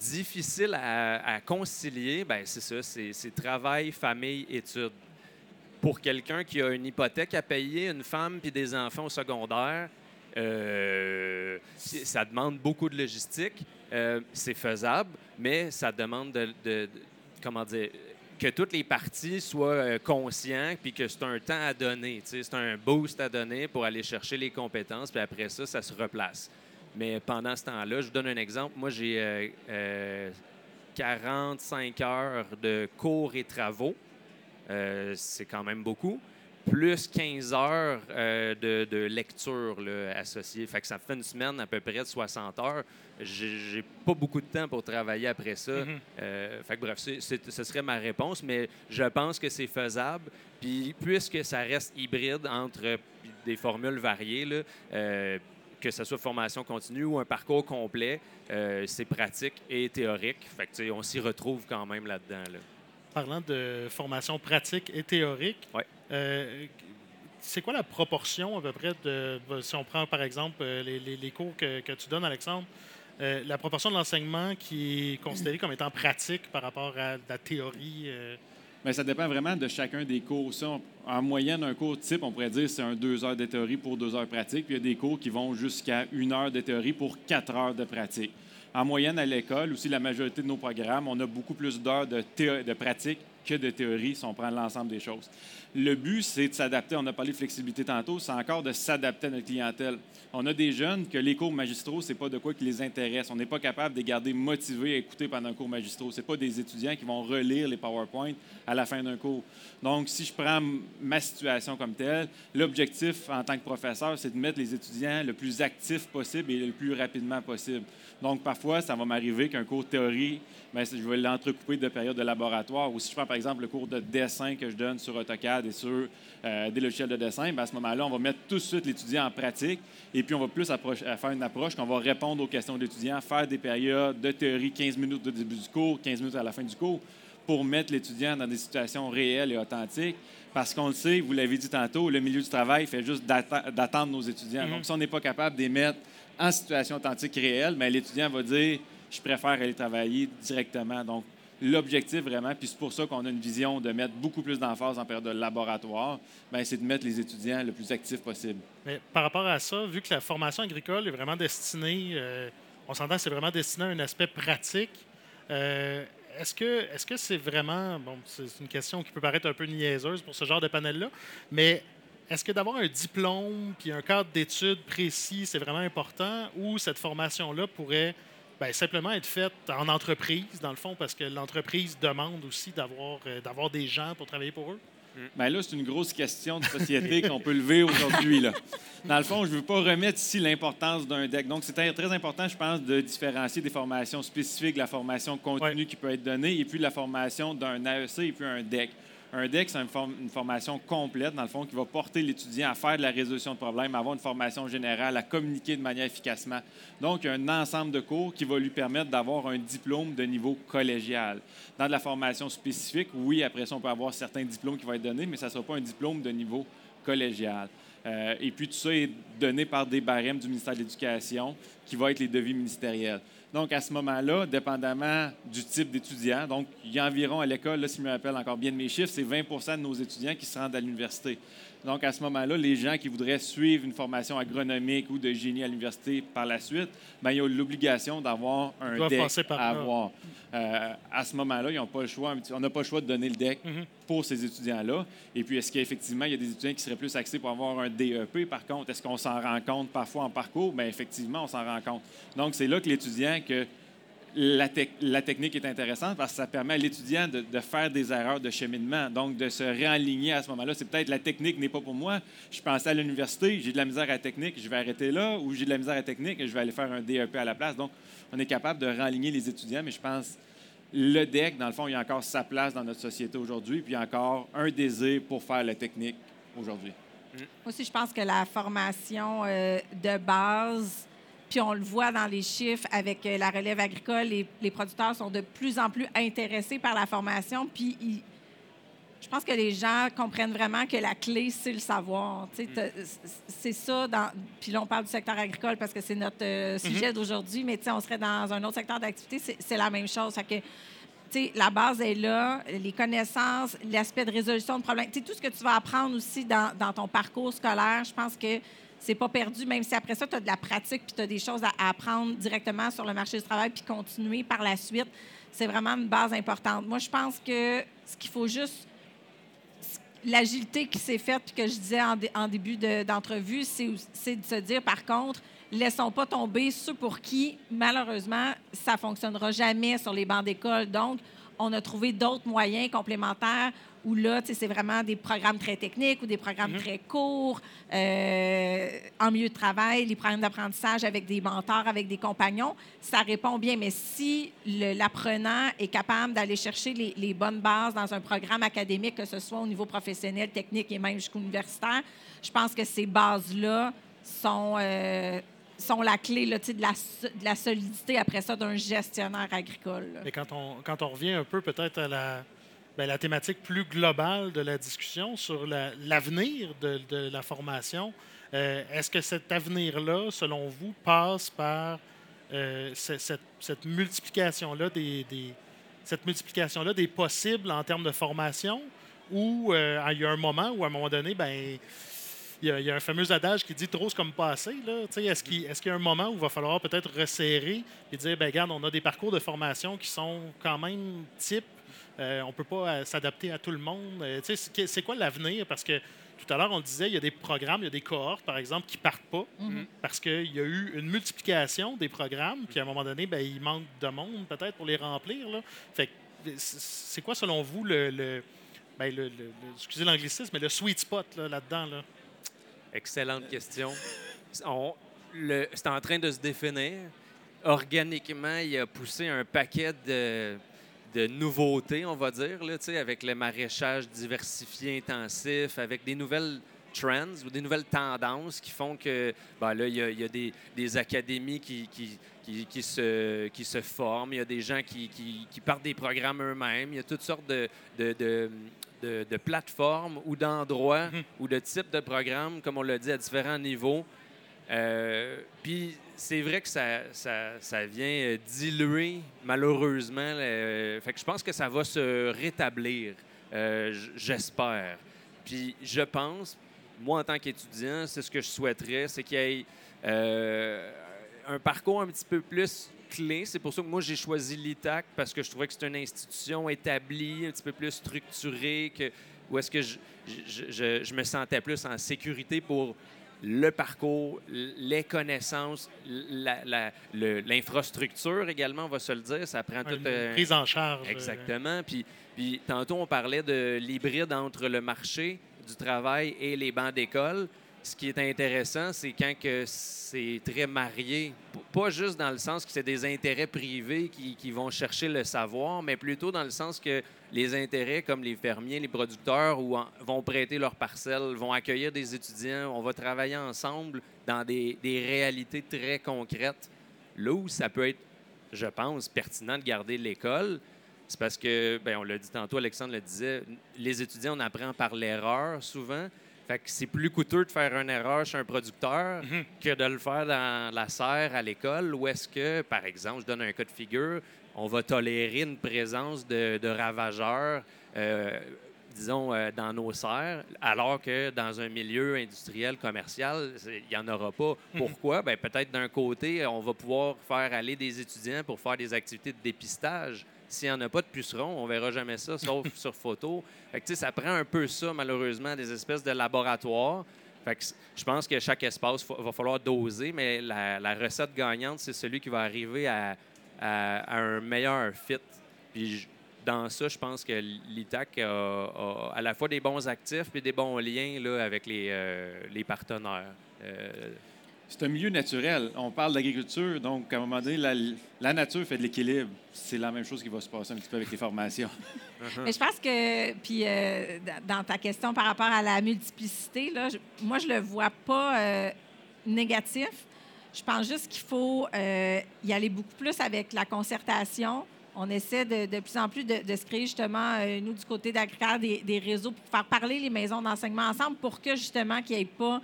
difficile à, à concilier, ben, c'est ça, c'est travail, famille, études. Pour quelqu'un qui a une hypothèque à payer, une femme puis des enfants au secondaire, ça demande beaucoup de logistique. Euh, c'est faisable, mais ça demande de, comment dire que toutes les parties soient euh, conscients puis que c'est un temps à donner, c'est un boost à donner pour aller chercher les compétences puis après ça ça se replace. Mais pendant ce temps-là, je vous donne un exemple. Moi, j'ai euh, euh, 45 heures de cours et travaux. C'est quand même beaucoup. Plus 15 heures euh, de, de lecture là, associée. Fait que ça fait une semaine à peu près de 60 heures. J'ai pas beaucoup de temps pour travailler après ça. Mhm. Euh, fait que bref, ce serait ma réponse, mais je pense que c'est faisable. Puis puisque ça reste hybride entre des formules variées, là, euh, que ce soit formation continue ou un parcours complet, c'est pratique et théorique. Fait que, on s'y retrouve quand même là-dedans. Là. Parlant de formation pratique et théorique, Ouais. Euh, c'est quoi la proportion à peu près si on prend par exemple euh, les, cours que, tu donnes, Alexandre, euh, la proportion de l'enseignement qui est considérée comme étant pratique par rapport à la théorie? euh, Mais ça dépend vraiment de chacun des cours. En moyenne, un cours type, on pourrait dire c'est un deux heures de théorie pour deux heures de pratique. Puis il y a des cours qui vont jusqu'à une heure de théorie pour quatre heures de pratique. En moyenne, à l'école, aussi, la majorité de nos programmes, on a beaucoup plus d'heures de, de pratique que de théorie si on prend l'ensemble des choses. Le but, c'est de s'adapter. On a parlé de flexibilité tantôt, c'est encore de s'adapter à notre clientèle. On a des jeunes que les cours magistraux, c'est pas de quoi qui les intéresse. On n'est pas capable de les garder motivés à écouter pendant un cours magistraux. C'est pas des étudiants qui vont relire les PowerPoint à la fin d'un cours. Donc, si je prends ma situation comme telle, l'objectif en tant que professeur, c'est de mettre les étudiants le plus actifs possible et le plus rapidement possible. Donc, parfois, ça va m'arriver qu'un cours théorie, ben, je vais l'entrecouper de périodes de laboratoire. Ou si je prends, par exemple, le cours de dessin que je donne sur AutoCAD et sur euh, des logiciels de dessin, ben, à ce moment-là, on va mettre tout de suite l'étudiant en pratique et puis on va plus à faire une approche qu'on va répondre aux questions de l'étudiant, faire des périodes de théorie 15 minutes au début du cours, 15 minutes à la fin du cours pour mettre l'étudiant dans des situations réelles et authentiques. Parce qu'on le sait, vous l'avez dit tantôt, le milieu du travail fait juste d'attendre nos étudiants. Mhm. Donc, si on n'est pas capable de les mettre en situation authentique réelle, mais l'étudiant va dire je préfère aller travailler directement. Donc, l'objectif vraiment, puis c'est pour ça qu'on a une vision de mettre beaucoup plus d'emphase en période de laboratoire, ben, c'est de mettre les étudiants le plus actifs possible. Mais par rapport à ça, vu que la formation agricole est vraiment destinée, euh, on s'entend, c'est vraiment destiné à un aspect pratique. euh, est-ce que est-ce que c'est vraiment bon, c'est une question qui peut paraître un peu niaiseuse pour ce genre de panel-là, mais est-ce que d'avoir un diplôme puis un cadre d'études précis, c'est vraiment important ou cette formation-là pourrait ben, simplement être faite en entreprise, dans le fond, parce que l'entreprise demande aussi d'avoir euh, d'avoir des gens pour travailler pour eux? Bien là, c'est une grosse question de société qu'on peut lever aujourd'hui. là. Dans le fond, je ne veux pas remettre ici l'importance d'un DEC. Donc, c'est très important, je pense, de différencier des formations spécifiques, la formation continue Ouais. qui peut être donnée, et puis la formation d'un AEC et puis un DEC. Un DEC, c'est une, form- une formation complète, dans le fond, qui va porter l'étudiant à faire de la résolution de problèmes, à avoir une formation générale, à communiquer de manière efficacement. Donc, un ensemble de cours qui va lui permettre d'avoir un diplôme de niveau collégial. Dans de la formation spécifique, oui, après ça, on peut avoir certains diplômes qui vont être donnés, mais ça ne sera pas un diplôme de niveau collégial. Euh, et puis, tout ça est donné par des barèmes du ministère de l'Éducation, qui vont être les devis ministériels. Donc, à ce moment-là, dépendamment du type d'étudiant, donc il y a environ à l'école, là, si je me rappelle encore bien de mes chiffres, c'est 20 de nos étudiants qui se rendent à l'université. Donc, à ce moment-là, les gens qui voudraient suivre une formation agronomique ou de génie à l'université par la suite, bien, ils ont l'obligation d'avoir un DEC par à avoir. Euh, à ce moment-là, ils n'ont pas le choix. On n'a pas le choix de donner le DEC Mhm. pour ces étudiants-là. Et puis, est-ce qu'effectivement, il y a des étudiants qui seraient plus axés pour avoir un DEP, par contre? Est-ce qu'on s'en rend compte parfois en parcours? Bien, effectivement, on s'en rend compte. Donc, c'est là que l'étudiant, que la, tec- la technique est intéressante parce que ça permet à l'étudiant de, faire des erreurs de cheminement, donc de se réaligner à ce moment-là. C'est peut-être la technique n'est pas pour moi. Je pensais à l'université, j'ai de la misère à la technique, je vais arrêter là, ou j'ai de la misère à la technique, je vais aller faire un DEP à la place. Donc, on est capable de réaligner les étudiants, mais je pense le DEC, dans le fond, il y a encore sa place dans notre société aujourd'hui, puis y a encore un désir pour faire la technique aujourd'hui. Aussi, je pense que la formation euh, de base, puis on le voit dans les chiffres avec euh, la relève agricole, les, les producteurs sont de plus en plus intéressés par la formation, puis ils- je pense que les gens comprennent vraiment que la clé, c'est le savoir. T'as- C'est ça, dans... puis là, on parle du secteur agricole parce que c'est notre euh, sujet d'aujourd'hui, mais on serait dans un autre secteur d'activité, c'est- la même chose. Fait que, la base est là, les connaissances, l'aspect de résolution de problèmes. Tout ce que tu vas apprendre aussi dans, dans ton parcours scolaire, je pense que c'est pas perdu, même si après ça, tu as de la pratique puis tu as des choses à, apprendre directement sur le marché du travail puis continuer par la suite. C'est vraiment une base importante. Moi, je pense que ce qu'il faut juste l'agilité qui s'est faite, puis que je disais en, dé- en début de- d'entrevue, aussi- c'est de se dire, par contre, laissons pas tomber ceux pour qui, malheureusement, ça fonctionnera jamais sur les bancs d'école. Donc, on a trouvé d'autres moyens complémentaires où là, c'est vraiment des programmes très techniques ou des programmes très courts euh, en milieu de travail, les programmes d'apprentissage avec des mentors, avec des compagnons. Ça répond bien, mais si l'apprenant est capable d'aller chercher les, les bonnes bases dans un programme académique, que ce soit au niveau professionnel, technique et même jusqu'au universitaire, je pense que ces bases-là sont, euh, sont la clé là, de, la, de la solidité après ça d'un gestionnaire agricole. là. Mais quand on, quand on revient un peu peut-être à la, ben, la thématique plus globale de la discussion sur la- l'avenir de, la formation, euh, est-ce que cet avenir-là, selon vous, passe par euh, ce- cette, multiplication-là des, possibles en termes de formation ou euh, il y a un moment où, à un moment donné, ben, il y, a, un fameux adage qui dit trop comme pas assez. là. Tu sais, Est-ce qu'il y a un moment où il va falloir peut-être resserrer et dire ben regarde, on a des parcours de formation qui sont quand même types. Euh, on ne peut pas euh, s'adapter à tout le monde. Euh, tu sais, c'est quoi l'avenir? Parce que tout à l'heure, on le disait, il y a des programmes, il y a des cohortes, par exemple, qui ne partent pas parce qu'il y a eu une multiplication des programmes, puis à un moment donné, ben, il manque de monde peut-être pour les remplir. Là. Fait que, c'est quoi, selon vous, le, le- ben, le- le- le- excusez l'anglicisme, mais le sweet spot là, là-dedans? Là? Excellente question. On- le- c'est en train de se définir. Organiquement, il a poussé un paquet de, de nouveautés, on va dire, là, avec le maraîchage diversifié intensif, avec des nouvelles trends ou des nouvelles tendances qui font que ben là, il y a, il y a des, des académies qui, qui, qui, qui se, qui se forment, il y a des gens qui, qui, qui partent des programmes eux-mêmes, il y a toutes sortes de, de, de, de- de plateformes ou d'endroits ou de types de programmes, comme on l'a dit, à différents niveaux. Euh, Puis c'est vrai que ça, ça, ça vient euh, diluer, malheureusement. le- fait que je pense que ça va se rétablir, euh, j'espère. Puis je pense, moi en tant qu'étudiant, c'est ce que je souhaiterais, c'est qu'il y ait euh, un parcours un petit peu plus clé. C'est pour ça que moi j'ai choisi l'ITAC parce que je trouvais que c'est une institution établie, un petit peu plus structurée, que, où est-ce que je, je- je- je me sentais plus en sécurité pour le parcours, les connaissances, l'infrastructure également, on va se le dire. Ça prend tout Une un- prise en charge. Exactement. Puis, puis tantôt, on parlait de l'hybride entre le marché du travail et les bancs d'école. Ce qui est intéressant, c'est quand c'est très marié. Pas juste dans le sens que c'est des intérêts privés qui, vont chercher le savoir, mais plutôt dans le sens que les intérêts, comme les fermiers, les producteurs, vont prêter leurs parcelles, vont accueillir des étudiants, on va travailler ensemble dans des, des réalités très concrètes. Là où ça peut être, je pense, pertinent de garder l'école, c'est parce que, ben, on l'a dit tantôt, Alexandre le disait, les étudiants, on apprend par l'erreur souvent. Fait que c'est plus coûteux de faire une erreur chez un producteur Mhm. que de le faire dans la serre à l'école, où est-ce que, par exemple, je donne un cas de figure, on va tolérer une présence de, de ravageurs, euh, disons, euh, dans nos serres, alors que dans un milieu industriel, commercial, il n'y en aura pas. Pourquoi? Ben, peut-être d'un côté, on va pouvoir faire aller des étudiants pour faire des activités de dépistage. S'il n'y en a pas de pucerons, on verra jamais ça, sauf sur photo. Fait que, ça prend un peu ça, malheureusement, des espèces de laboratoires. Fait que je pense que chaque espace va falloir doser, mais la, la recette gagnante, c'est celui qui va arriver à, à- à un meilleur fit. Puis je- dans ça, je pense que l'ITAC a, a à la fois des bons actifs et des bons liens là, avec les, euh, les partenaires. Euh, C'est un milieu naturel. On parle d'agriculture, donc à un moment donné, la, la nature fait de l'équilibre. C'est la même chose qui va se passer un petit peu avec les formations. Mais je pense que, puis euh, dans ta question par rapport à la multiplicité, là, je- moi, je le vois pas euh, négatif. Je pense juste qu'il faut euh, y aller beaucoup plus avec la concertation. On essaie de, de plus en plus de, se créer justement, nous, du côté d'Agricar, des, des réseaux pour faire parler les maisons d'enseignement ensemble pour que justement qu'il n'y ait pas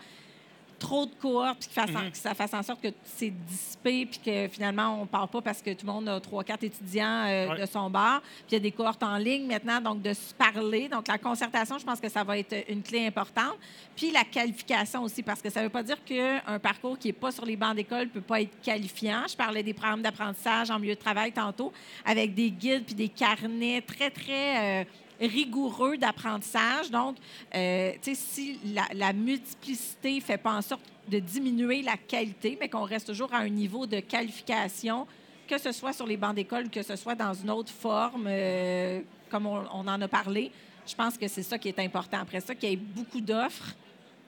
trop de cohortes, puis que, que ça fasse en sorte que c'est dissipé, puis que finalement, on ne part pas parce que tout le monde a trois, quatre étudiants euh, Ouais. de son bar. Puis il y a des cohortes en ligne maintenant, donc de se parler. Donc la concertation, je pense que ça va être une clé importante. Puis la qualification aussi, parce que ça ne veut pas dire qu'un parcours qui n'est pas sur les bancs d'école ne peut pas être qualifiant. Je parlais des programmes d'apprentissage en milieu de travail tantôt, avec des guides puis des carnets très, très... euh, rigoureux d'apprentissage. Donc, euh, si la, la multiplicité ne fait pas en sorte de diminuer la qualité, mais qu'on reste toujours à un niveau de qualification, que ce soit sur les bancs d'école, que ce soit dans une autre forme, euh, comme on, on en a parlé, je pense que c'est ça qui est important. Après ça, qu'il y ait beaucoup d'offres,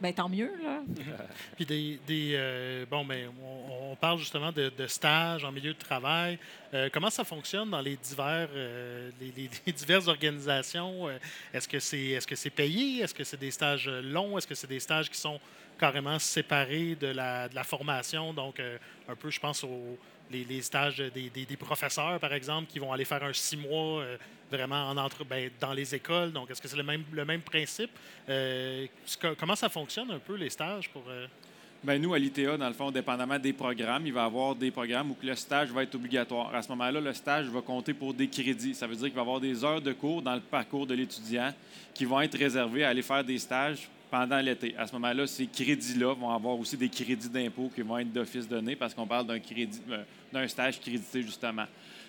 ben tant mieux, là. Puis des, des, euh, bon, mais on, on parle justement de, stages en milieu de travail. Euh, comment ça fonctionne dans les divers, euh, les, diverses organisations? Est-ce que c'est est-ce que payé? Est-ce que c'est des stages longs? Est-ce que c'est des stages qui sont carrément séparés de la, de la formation? Donc un peu, je pense aux les, stages des, professeurs, par exemple, qui vont aller faire un six mois euh, vraiment en entre, ben, dans les écoles. Donc, est-ce que c'est le même, principe? Euh, comment ça fonctionne un peu, les stages? pour euh, Ben nous, à l'ITA, dans le fond, dépendamment des programmes, il va y avoir des programmes où le stage va être obligatoire. À ce moment-là, le stage va compter pour des crédits. Ça veut dire qu'il va y avoir des heures de cours dans le parcours de l'étudiant qui vont être réservées à aller faire des stages pendant l'été. À ce moment-là, ces crédits-là vont avoir aussi des crédits d'impôt qui vont être d'office donnés parce qu'on parle d'un crédit, euh, d'un stage crédité, justement.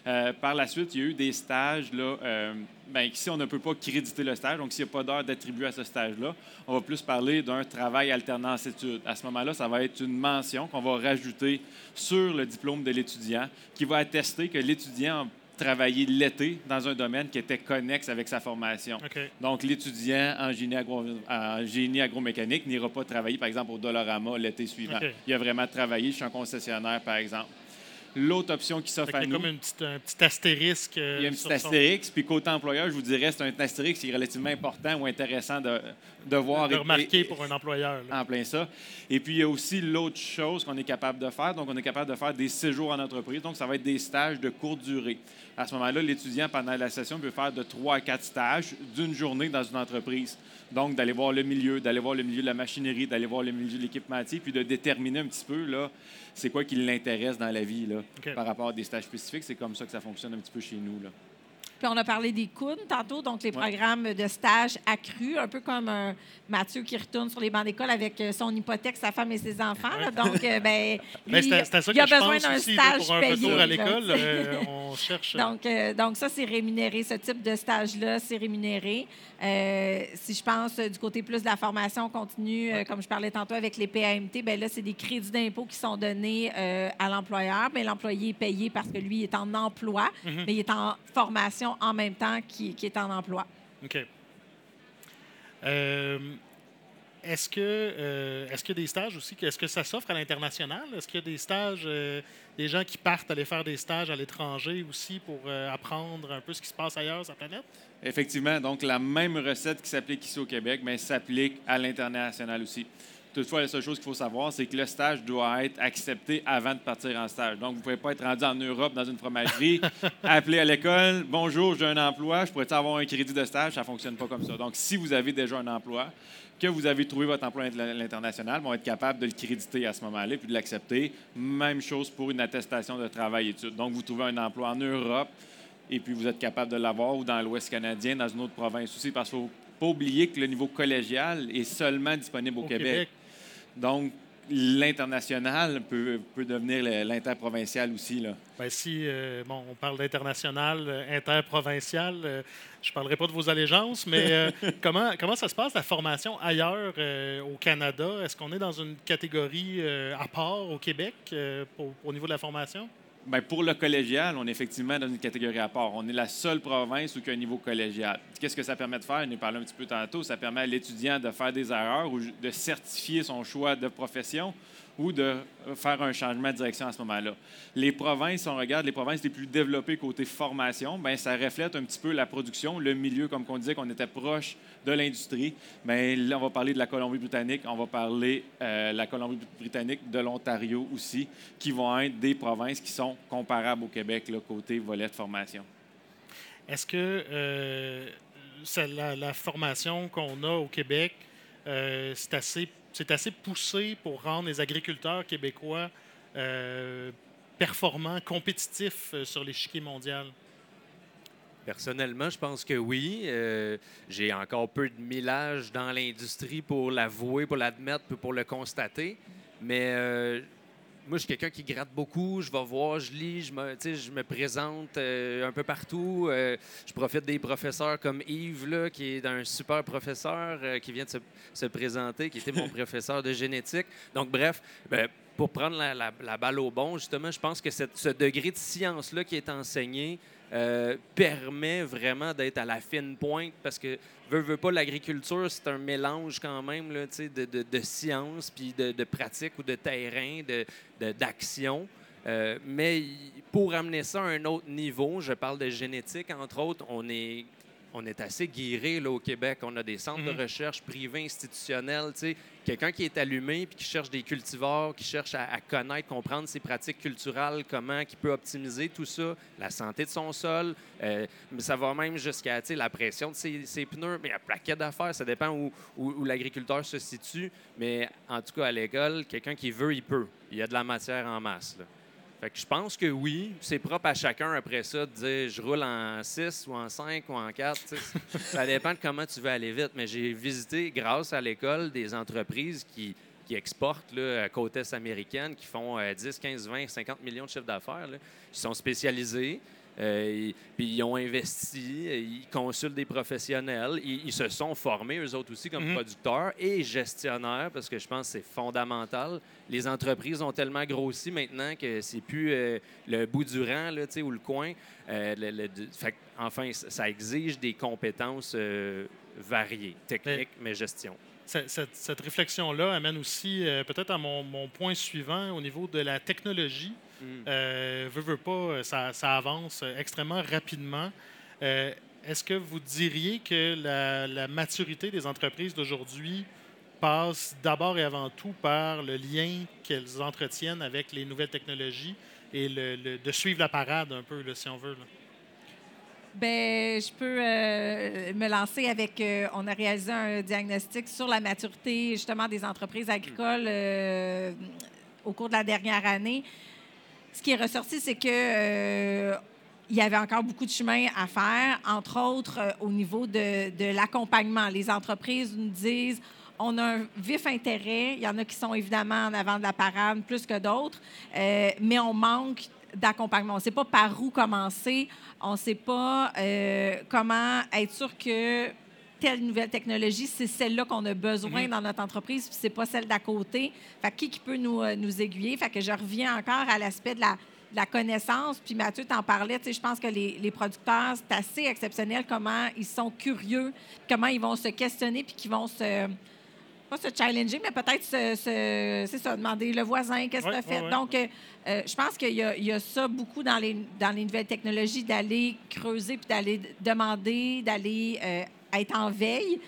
Euh, par la suite, il y a eu des stages, là, euh, ben, si on ne peut pas créditer le stage, donc s'il n'y a pas d'heure d'attribuer à ce stage-là, on va plus parler d'un travail alternance études. À ce moment-là, ça va être une mention qu'on va rajouter sur le diplôme de l'étudiant qui va attester que l'étudiant a travaillé l'été dans un domaine qui était connexe avec sa formation. Donc, l'étudiant en génie, agro- en génie agromécanique n'ira pas travailler, par exemple, au Dollarama l'été suivant. Il a vraiment travaillé chez un concessionnaire, par exemple. L'autre option qui s'offre à y a nous... comme une petite- un petit astérisque. euh, Il y a un petit son- astérix, puis côté employeur, je vous dirais, c'est un astérix qui est relativement important ou intéressant de, de voir. de et- remarquer et- pour un employeur. là. en plein ça. Et puis, il y a aussi l'autre chose qu'on est capable de faire. Donc, on est capable de faire des séjours en entreprise. Donc, ça va être des stages de courte durée. À ce moment-là, l'étudiant, pendant la session, peut faire de trois à quatre stages d'une journée dans une entreprise. Donc, d'aller voir le milieu, d'aller voir le milieu de la machinerie, d'aller voir le milieu de l'équipementier, puis de déterminer un petit peu, là, c'est quoi qui l'intéresse dans la vie, là, par rapport à des stages spécifiques. C'est comme ça que ça fonctionne un petit peu chez nous, là. Puis on a parlé des CUN tantôt, donc les Ouais. programmes de stage accrus, un peu comme un Mathieu qui retourne sur les bancs d'école avec euh, son hypothèque, sa femme et ses enfants. là. Donc, euh, ben, Ben, lui, ça il a je besoin d'un stage pour un payé. retour à là, l'école. tu sais. euh, on cherche... Donc, euh, donc ça, c'est rémunéré. Ce type de stage-là, c'est rémunéré. Euh, si je pense euh, du côté plus de la formation continue, euh, comme je parlais tantôt avec les PAMT, ben là, c'est des crédits d'impôt qui sont donnés euh, à l'employeur. Mais l'employé est payé parce que lui il est en emploi, Mhm. mais il est en formation en même temps qu'il qu'il est en emploi. OK. Euh, est-ce que euh, est-ce qu'il y a des stages aussi? Est-ce que ça s'offre à l'international? Est-ce qu'il y a des stages, euh, des gens qui partent aller faire des stages à l'étranger aussi pour euh, apprendre un peu ce qui se passe ailleurs sur la planète? Effectivement, donc la même recette qui s'applique ici au Québec, mais s'applique à l'international aussi. Toutefois, la seule chose qu'il faut savoir, c'est que le stage doit être accepté avant de partir en stage. Donc, vous ne pouvez pas être rendu en Europe dans une fromagerie, appeler à l'école, bonjour, j'ai un emploi, je pourrais avoir un crédit de stage, ça ne fonctionne pas comme ça. Donc, si vous avez déjà un emploi, que vous avez trouvé votre emploi à l'international, vont être capables de le créditer à ce moment-là puis de l'accepter. Même chose pour une attestation de travail-études. Donc, vous trouvez un emploi en Europe et puis vous êtes capable de l'avoir ou dans l'Ouest canadien, dans une autre province aussi, parce qu'il ne faut pas oublier que le niveau collégial est seulement disponible au, Québec. Donc, l'international peut, peut, devenir l'interprovincial aussi. Là. Bien, si euh, bon, on parle d'international, euh, interprovincial, euh, je ne parlerai pas de vos allégeances, mais comment, comment ça se passe, la formation ailleurs au Canada? Est-ce qu'on est dans une catégorie à part au Québec au niveau de la formation? Bien, pour le collégial, on est effectivement dans une catégorie à part. On est la seule province où il y a un niveau collégial. Qu'est-ce que ça permet de faire? On en parlé un petit peu tantôt. Ça permet à l'étudiant de faire des erreurs ou de certifier son choix de profession ou de faire un changement de direction à ce moment-là. Les provinces, on regarde les provinces les plus développées côté formation, bien, ça reflète un petit peu la production, le milieu, comme on disait qu'on était proche de l'industrie. Bien, là, on va parler de la Colombie-Britannique, on va parler euh, la Colombie-Britannique, de l'Ontario aussi, qui vont être des provinces qui sont comparables au Québec, là, côté volet de formation. Est-ce que euh, la, formation qu'on a au Québec, euh, c'est assez c'est assez poussé pour rendre les agriculteurs québécois euh, performants, compétitifs euh, sur l'échiquier mondial? Personnellement, je pense que oui. Euh, j'ai encore peu de millage dans l'industrie pour l'avouer, pour l'admettre, pour le constater. Mais moi, je suis quelqu'un qui gratte beaucoup. Je vais voir, je lis, je me, je me présente euh, un peu partout. Euh, je profite des professeurs comme Yves, là, qui est un super professeur euh, qui vient de se, présenter, qui était mon professeur de génétique. Donc, bref, ben, pour prendre la, balle au bon, justement, je pense que ce degré de science-là qui est enseigné permet vraiment d'être à la fine pointe parce que veut, veut pas, l'agriculture, c'est un mélange quand même là, de, de, de science, puis de, de, pratique ou de terrain, d'action. Euh, mais pour amener ça à un autre niveau, je parle de génétique, entre autres, on est on est assez là, au Québec. On a des centres de mhm. recherche privés, institutionnels. Quelqu'un qui est allumé puis qui cherche des cultivars, qui cherche à, connaître, comprendre ses pratiques culturelles, comment qui peut optimiser tout ça, la santé de son sol. Euh, ça va même jusqu'à la pression de ses, pneus. Mais il y a paquet d'affaires. Ça dépend où, où l'agriculteur se situe. Mais en tout cas, à l'école, quelqu'un qui veut, il peut. Il y a de la matière en masse. Là je pense que oui. C'est propre à chacun après ça de dire je roule en 6 ou en 5 ou en 4. ça dépend de comment tu veux aller vite. Mais j'ai visité, grâce à l'école, des entreprises qui, qui exportent là, à côte est américaine, qui font 10, 15, 20, 50 millions de chiffres d'affaires. Ils sont spécialisés. Euh, puis ils ont investi, ils consultent des professionnels, ils, se sont formés eux autres aussi comme mhm. producteurs et gestionnaires parce que je pense que c'est fondamental. Les entreprises ont tellement grossi maintenant que c'est plus euh, le bout du rang là, ou le coin. Euh, enfin, ça exige des compétences variées, techniques, mais gestion. Cette, réflexion-là amène aussi peut-être à mon, mon, point suivant au niveau de la technologie. Mm. Euh, veut, pas, ça, avance extrêmement rapidement. Euh, est-ce que vous diriez que la, maturité des entreprises d'aujourd'hui passe d'abord et avant tout par le lien qu'elles entretiennent avec les nouvelles technologies et le, de suivre la parade un peu, si on veut? Ben, je peux euh, me lancer avec. Euh, on a réalisé un diagnostic sur la maturité justement des entreprises agricoles au cours de la dernière année ce qui est ressorti, c'est que euh, il y avait encore beaucoup de chemin à faire, entre autres euh, au niveau de, l'accompagnement. Les entreprises nous disent on a un vif intérêt. Il y en a qui sont évidemment en avant de la parade plus que d'autres, euh, mais on manque d'accompagnement. On ne sait pas par où commencer. On ne sait pas comment être sûr que telle nouvelle technologie, c'est celle-là qu'on a besoin mhm. dans notre entreprise, puis c'est pas celle d'à côté. Fait qui, qui peut nous, euh, nous aiguiller? Fait que je reviens encore à l'aspect de la, la connaissance. Puis Mathieu t'en parlait, je pense que les, les producteurs, c'est assez exceptionnel comment ils sont curieux, comment ils vont se questionner, puis qu'ils vont se pas se challenger, mais peut-être se, se- c'est ça, demander le voisin, qu'est-ce que Ouais, tu as fait? ouais, ouais. Donc, euh, euh, je pense qu'il y, y a ça beaucoup dans les, dans les nouvelles technologies, d'aller creuser puis d'aller demander, d'aller euh, être en veille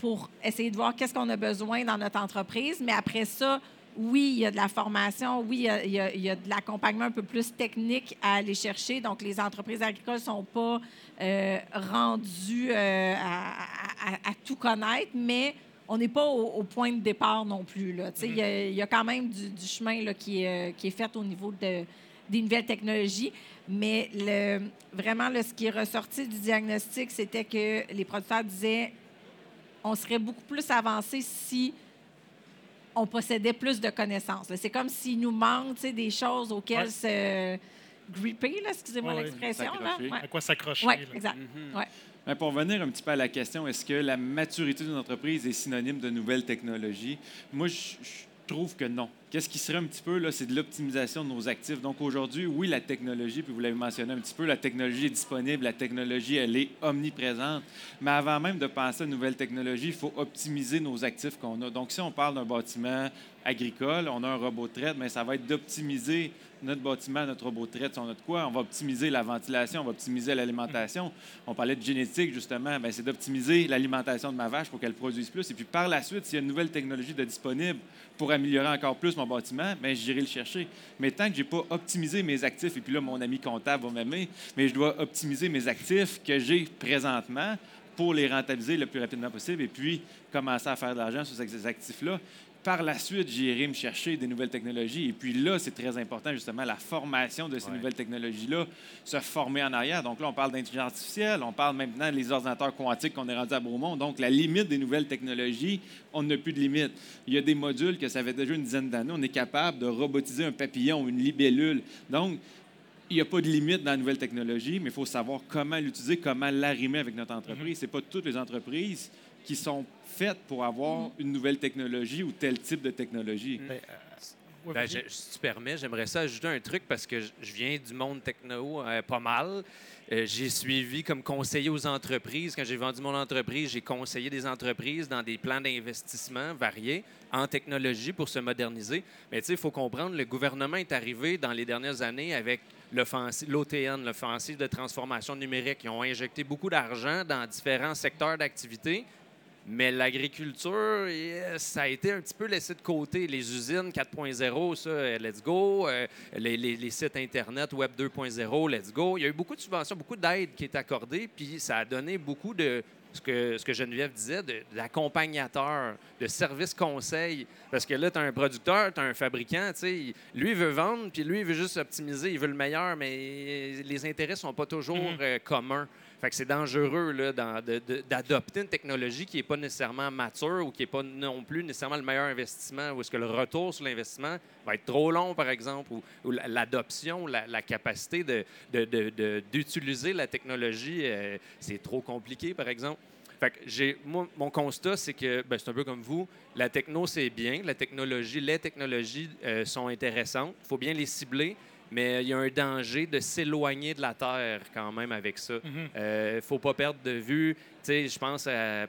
pour essayer de voir qu'est-ce qu'on a besoin dans notre entreprise. Mais après ça, oui, il y a de la formation, oui, il y a, de l'accompagnement un peu plus technique à aller chercher. Donc, les entreprises agricoles ne sont pas euh, rendues euh, à, tout connaître, mais on n'est pas au, point de départ non plus. là. Il y, a- quand même du, du chemin là, qui, est, euh, qui est fait au niveau de, des nouvelles technologies. Mais le, vraiment, là, ce qui est ressorti du diagnostic, c'était que les producteurs disaient on serait beaucoup plus avancé si on possédait plus de connaissances. C'est comme s'il nous manque des choses auxquelles Ouais. se gripper, excusez-moi Ouais, l'expression. Ouais. À quoi s'accrocher? Là. exact. Mhm. Ouais. Mais pour revenir un petit peu à la question, est-ce que la maturité d'une entreprise est synonyme de nouvelles technologies? Moi, je, je trouve que non. Qu'est-ce qui serait un petit peu, là, c'est de l'optimisation de nos actifs. Donc aujourd'hui, oui, la technologie, puis vous l'avez mentionné un petit peu, la technologie est disponible, la technologie, elle est omniprésente. Mais avant même de penser à une nouvelle technologie, il faut optimiser nos actifs qu'on a. Donc si on parle d'un bâtiment agricole, on a un robot de traite, mais ça va être d'optimiser notre bâtiment, notre robot traite, on a de quoi? On va optimiser la ventilation, on va optimiser l'alimentation. On parlait de génétique, justement. Ben, c'est d'optimiser l'alimentation de ma vache pour qu'elle produise plus. Et puis par la suite, s'il y a une nouvelle technologie de disponible pour améliorer encore plus mon bâtiment, ben, j'irai le chercher. Mais tant que je n'ai pas optimisé mes actifs, et puis là, mon ami comptable va m'aimer, mais je dois optimiser mes actifs que j'ai présentement pour les rentabiliser le plus rapidement possible et puis commencer à faire de l'argent sur ces actifs-là. Par la suite, j'irai me chercher des nouvelles technologies. Et puis là, c'est très important, justement, la formation de ces Ouais. nouvelles technologies-là, se former en arrière. Donc là, on parle d'intelligence artificielle, on parle maintenant des ordinateurs quantiques qu'on est rendu à Beaumont. Donc la limite des nouvelles technologies, on n'a plus de limite. Il y a des modules que ça fait déjà une dizaine d'années, on est capable de robotiser un papillon, une libellule. Donc, il n'y a pas de limite dans la nouvelle technologie, mais il faut savoir comment l'utiliser, comment l'arrimer avec notre entreprise. Ce n'est pas toutes les entreprises qui sont faites pour avoir une nouvelle technologie ou tel type de technologie. Ben, euh, Ben, je- si tu permets, j'aimerais ça ajouter un truc parce que je- je viens du monde techno euh, pas mal. Euh, j'ai suivi comme conseiller aux entreprises. Quand j'ai vendu mon entreprise, j'ai conseillé des entreprises dans des plans d'investissement variés en technologie pour se moderniser. Mais tu sais, il faut comprendre, le gouvernement est arrivé dans les dernières années avec l'OTN, l'offensive de transformation numérique. Ils ont injecté beaucoup d'argent dans différents secteurs d'activité. Mais l'agriculture, ça a été un petit peu laissé de côté. Les usines 4.0, ça, let's go. Euh, les, les- les sites Internet Web 2.0, let's go. Il y a eu beaucoup de subventions, beaucoup d'aide qui est accordée, puis ça a donné beaucoup de ce que, ce que Geneviève disait, de- d'accompagnateurs, de, services conseils. Parce que là, tu as un producteur, tu as un fabricant, tu sais, il- lui, il veut vendre, puis lui, il veut juste optimiser, il veut le meilleur, mais les intérêts sont pas toujours Mhm. euh, communs. C'est dangereux d'adopter une technologie qui n'est pas nécessairement mature ou qui n'est pas non plus nécessairement le meilleur investissement, ou est-ce que le retour sur l'investissement va être trop long, par exemple, ou, ou la- l'adoption, la, capacité d'utiliser la technologie, euh, c'est trop compliqué, par exemple. Mon constat, c'est que ben, c'est un peu comme vous. La techno, c'est bien. La technologie, les technologies euh, sont intéressantes. Il faut bien les cibler, mais il y a un danger de s'éloigner de la Terre quand même avec ça. Il Mhm. ne faut pas perdre de vue. Tu sais, je pense à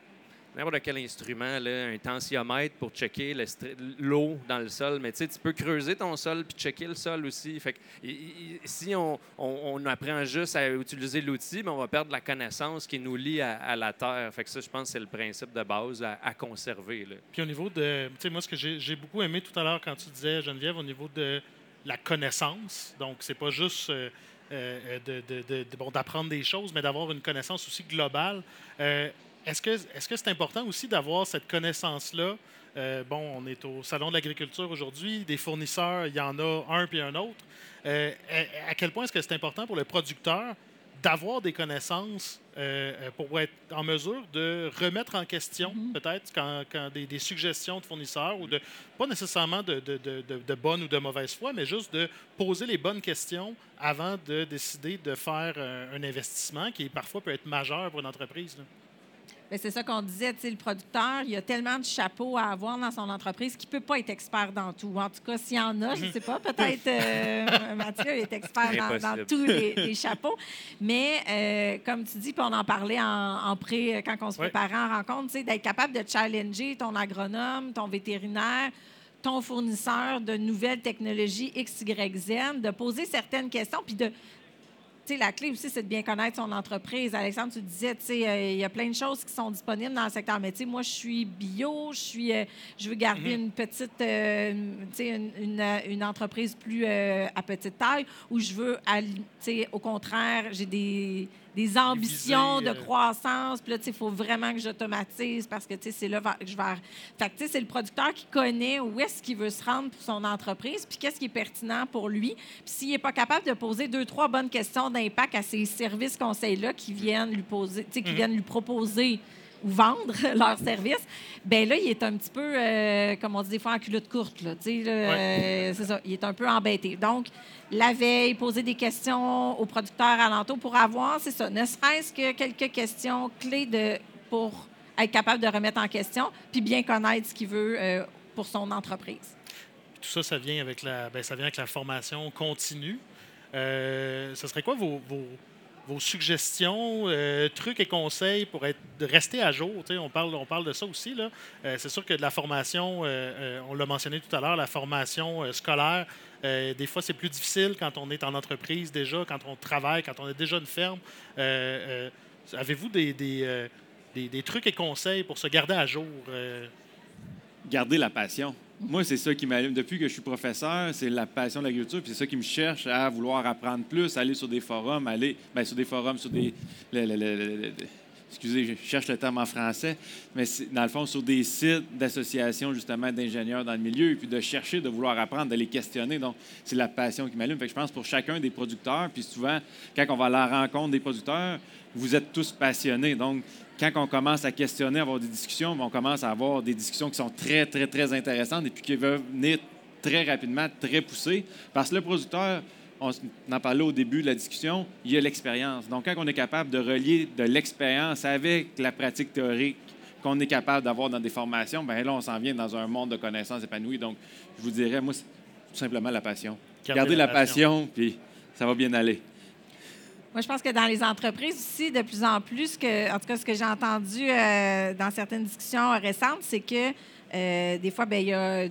n'importe quel instrument, là, un tensiomètre pour checker le l'eau dans le sol. Mais tu sais, tu peux creuser ton sol puis checker le sol aussi. Fait que, si on, on- on apprend juste à utiliser l'outil, ben, on va perdre la connaissance qui nous lie à, à la Terre. Fait que ça, je pense c'est le principe de base à, à conserver. là. Puis au niveau de. Tu sais, moi, ce que j'ai j'ai beaucoup aimé tout à l'heure quand tu disais, Geneviève, au niveau de la connaissance. Donc, c'est pas juste euh, euh, de- de- bon, d'apprendre des choses, mais d'avoir une connaissance aussi globale. Euh, Est-ce que est-ce que c'est important aussi d'avoir cette connaissance-là? Bon, on est au Salon de l'agriculture aujourd'hui. Des fournisseurs, il y en a un puis un autre. À quel point est-ce que c'est important pour le producteur d'avoir des connaissances euh, euh, pour être en mesure de remettre en question, peut-être, quand, quand des, des suggestions de fournisseurs ou de, pas nécessairement de, de, de, de- bonne ou de mauvaise foi, mais juste de poser les bonnes questions avant de décider de faire euh, un investissement qui parfois peut être majeur pour une entreprise. là. C'est ça qu'on disait, tu sais, le producteur, il y a tellement de chapeaux à avoir dans son entreprise qu'il ne peut pas être expert dans tout. En tout cas, s'il y en a, je ne sais pas, peut-être euh, Mathieu est expert dans, tous les, les chapeaux. Mais euh, comme tu dis, puis on en parlait en, en pré, quand on se Ouais. préparait en rencontre, tu sais, d'être capable de challenger ton agronome, ton vétérinaire, ton fournisseur de nouvelles technologies X, Y, Z, de poser certaines questions, puis de la clé aussi, c'est de bien connaître son entreprise. Alexandre, tu disais, tu sais, euh, il y a plein de choses qui sont disponibles dans le secteur. Mais tu sais, moi, je suis bio, je suis, euh, je veux garder une petite, euh, une- tu sais, une, une, euh, une entreprise plus à petite taille, ou je veux, alli- tu sais, au contraire, j'ai des, des ambitions visées, de euh, croissance. Puis là, tu sais, il faut vraiment que j'automatise parce que, tu sais, c'est là que je vais. Fait que, tu sais, c'est le producteur qui connaît où est-ce qu'il veut se rendre pour son entreprise, puis qu'est-ce qui est pertinent pour lui. Puis s'il n'est pas capable de poser deux, trois bonnes questions d'impact à ces services conseils-là qui viennent lui poser, tu sais, qui viennent lui proposer ou vendre leurs services, ben là, il est un petit peu, euh, comme on dit des fois, en culotte courte. Là, euh, c'est ça, il est un peu embêté. Donc, la veille, poser des questions aux producteurs alentours pour avoir, c'est ça, ne serait-ce que quelques questions clés de, pour être capable de remettre en question, puis bien connaître ce qu'il veut euh, pour son entreprise. Tout ça, ça vient avec la, ben, ça vient avec la formation continue. Ce serait quoi vos, vos- vos suggestions, euh, trucs et conseils pour être, rester à jour? On, parle, on parle de ça aussi. Euh, c'est sûr que de la formation, euh, on l'a mentionné tout à l'heure, la formation scolaire, des fois, c'est plus difficile quand on est en entreprise déjà, quand on travaille, quand on a déjà une ferme. Avez-vous des, des, des- des trucs et conseils pour se garder à jour? garder la passion. Moi, c'est ça qui m'allume. Depuis que je suis professeur, c'est la passion de l'agriculture, puis c'est ça qui me cherche à vouloir apprendre plus, aller sur des forums, aller ben, sur des forums, sur des. excusez, je cherche le terme en français, mais dans le fond, sur des sites d'associations, justement, d'ingénieurs dans le milieu, et puis de chercher, de vouloir apprendre, de les questionner. Donc, c'est la passion qui m'allume. Fait que je pense pour chacun des producteurs, puis souvent, quand on va à la rencontre des producteurs, vous êtes tous passionnés. Donc, quand on commence à questionner, à avoir des discussions, on commence à avoir des discussions qui sont très, très, très intéressantes et puis qui veulent venir très rapidement, très poussées. Parce que le producteur, on en parlait au début de la discussion, il y a l'expérience. Donc, quand on est capable de relier de l'expérience avec la pratique théorique qu'on est capable d'avoir dans des formations, bien là, on s'en vient dans un monde de connaissances épanouies. Donc, je vous dirais, moi, c'est tout simplement la passion. Garder Gardez la la passion, puis ça va bien aller. Moi, je pense que dans les entreprises aussi, de plus en plus, en tout cas, ce que j'ai entendu euh, dans certaines discussions récentes, c'est que euh, des fois, ben, il y a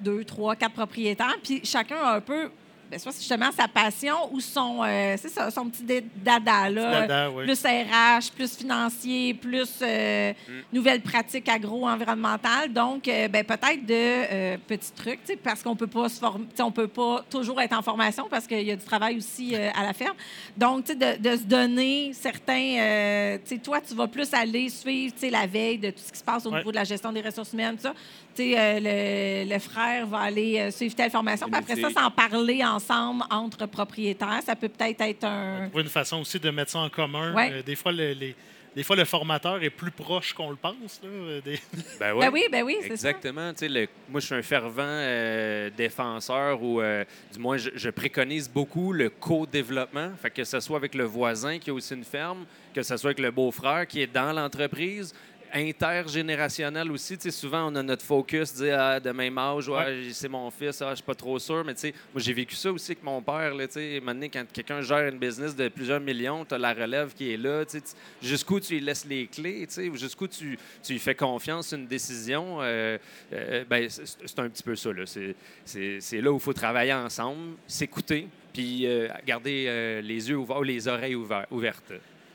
deux, trois, quatre propriétaires, puis chacun a un peu, soit justement sa passion ou son, euh, c'est ça, son petit dada, là. Dada. Plus RH, plus financier, plus euh, nouvelles pratiques agro-environnementales. Donc, euh, ben, peut-être de euh, petits trucs, parce qu'on peut pas se former, on peut pas toujours être en formation parce qu'il y a du travail aussi à la ferme. Donc, de, de se donner certains, tu sais, toi, tu vas plus aller suivre, la veille de tout ce qui se passe au Ouais. niveau de la gestion des ressources humaines, tout ça. Tu sais, le, le frère va aller suivre telle formation, puis après ça, s'en parler ensemble entre propriétaires. Ça peut peut-être être un... trouver une façon aussi de mettre ça en commun. Ouais. Euh, des, fois, le, les- des fois, le formateur est plus proche qu'on le pense. là, euh, des- Ben, Ben oui, ben oui, c'est ça. Exactement. Le- moi, je suis un fervent euh, défenseur ou, euh, du moins, je, je préconise beaucoup le co-développement. Fait que ce soit avec le voisin qui a aussi une ferme, que ce soit avec le beau-frère qui est dans l'entreprise, intergénérationnel aussi. Tu sais, souvent, on a notre focus, dire ah, de même âge, ouais, c'est mon fils, ah, je suis pas trop sûr. Mais tu sais, moi, j'ai vécu ça aussi avec mon père. Là, tu sais, maintenant, quand quelqu'un gère une business de plusieurs millions, tu as la relève qui est là. tu sais, Jusqu'où tu lui laisses les clés, tu sais, ou jusqu'où tu, tu lui fais confiance une décision. euh, euh, ben, c'est un petit peu ça. là. C'est- C'est c'est là où il faut travailler ensemble, s'écouter, puis euh, garder les yeux ouverts, les oreilles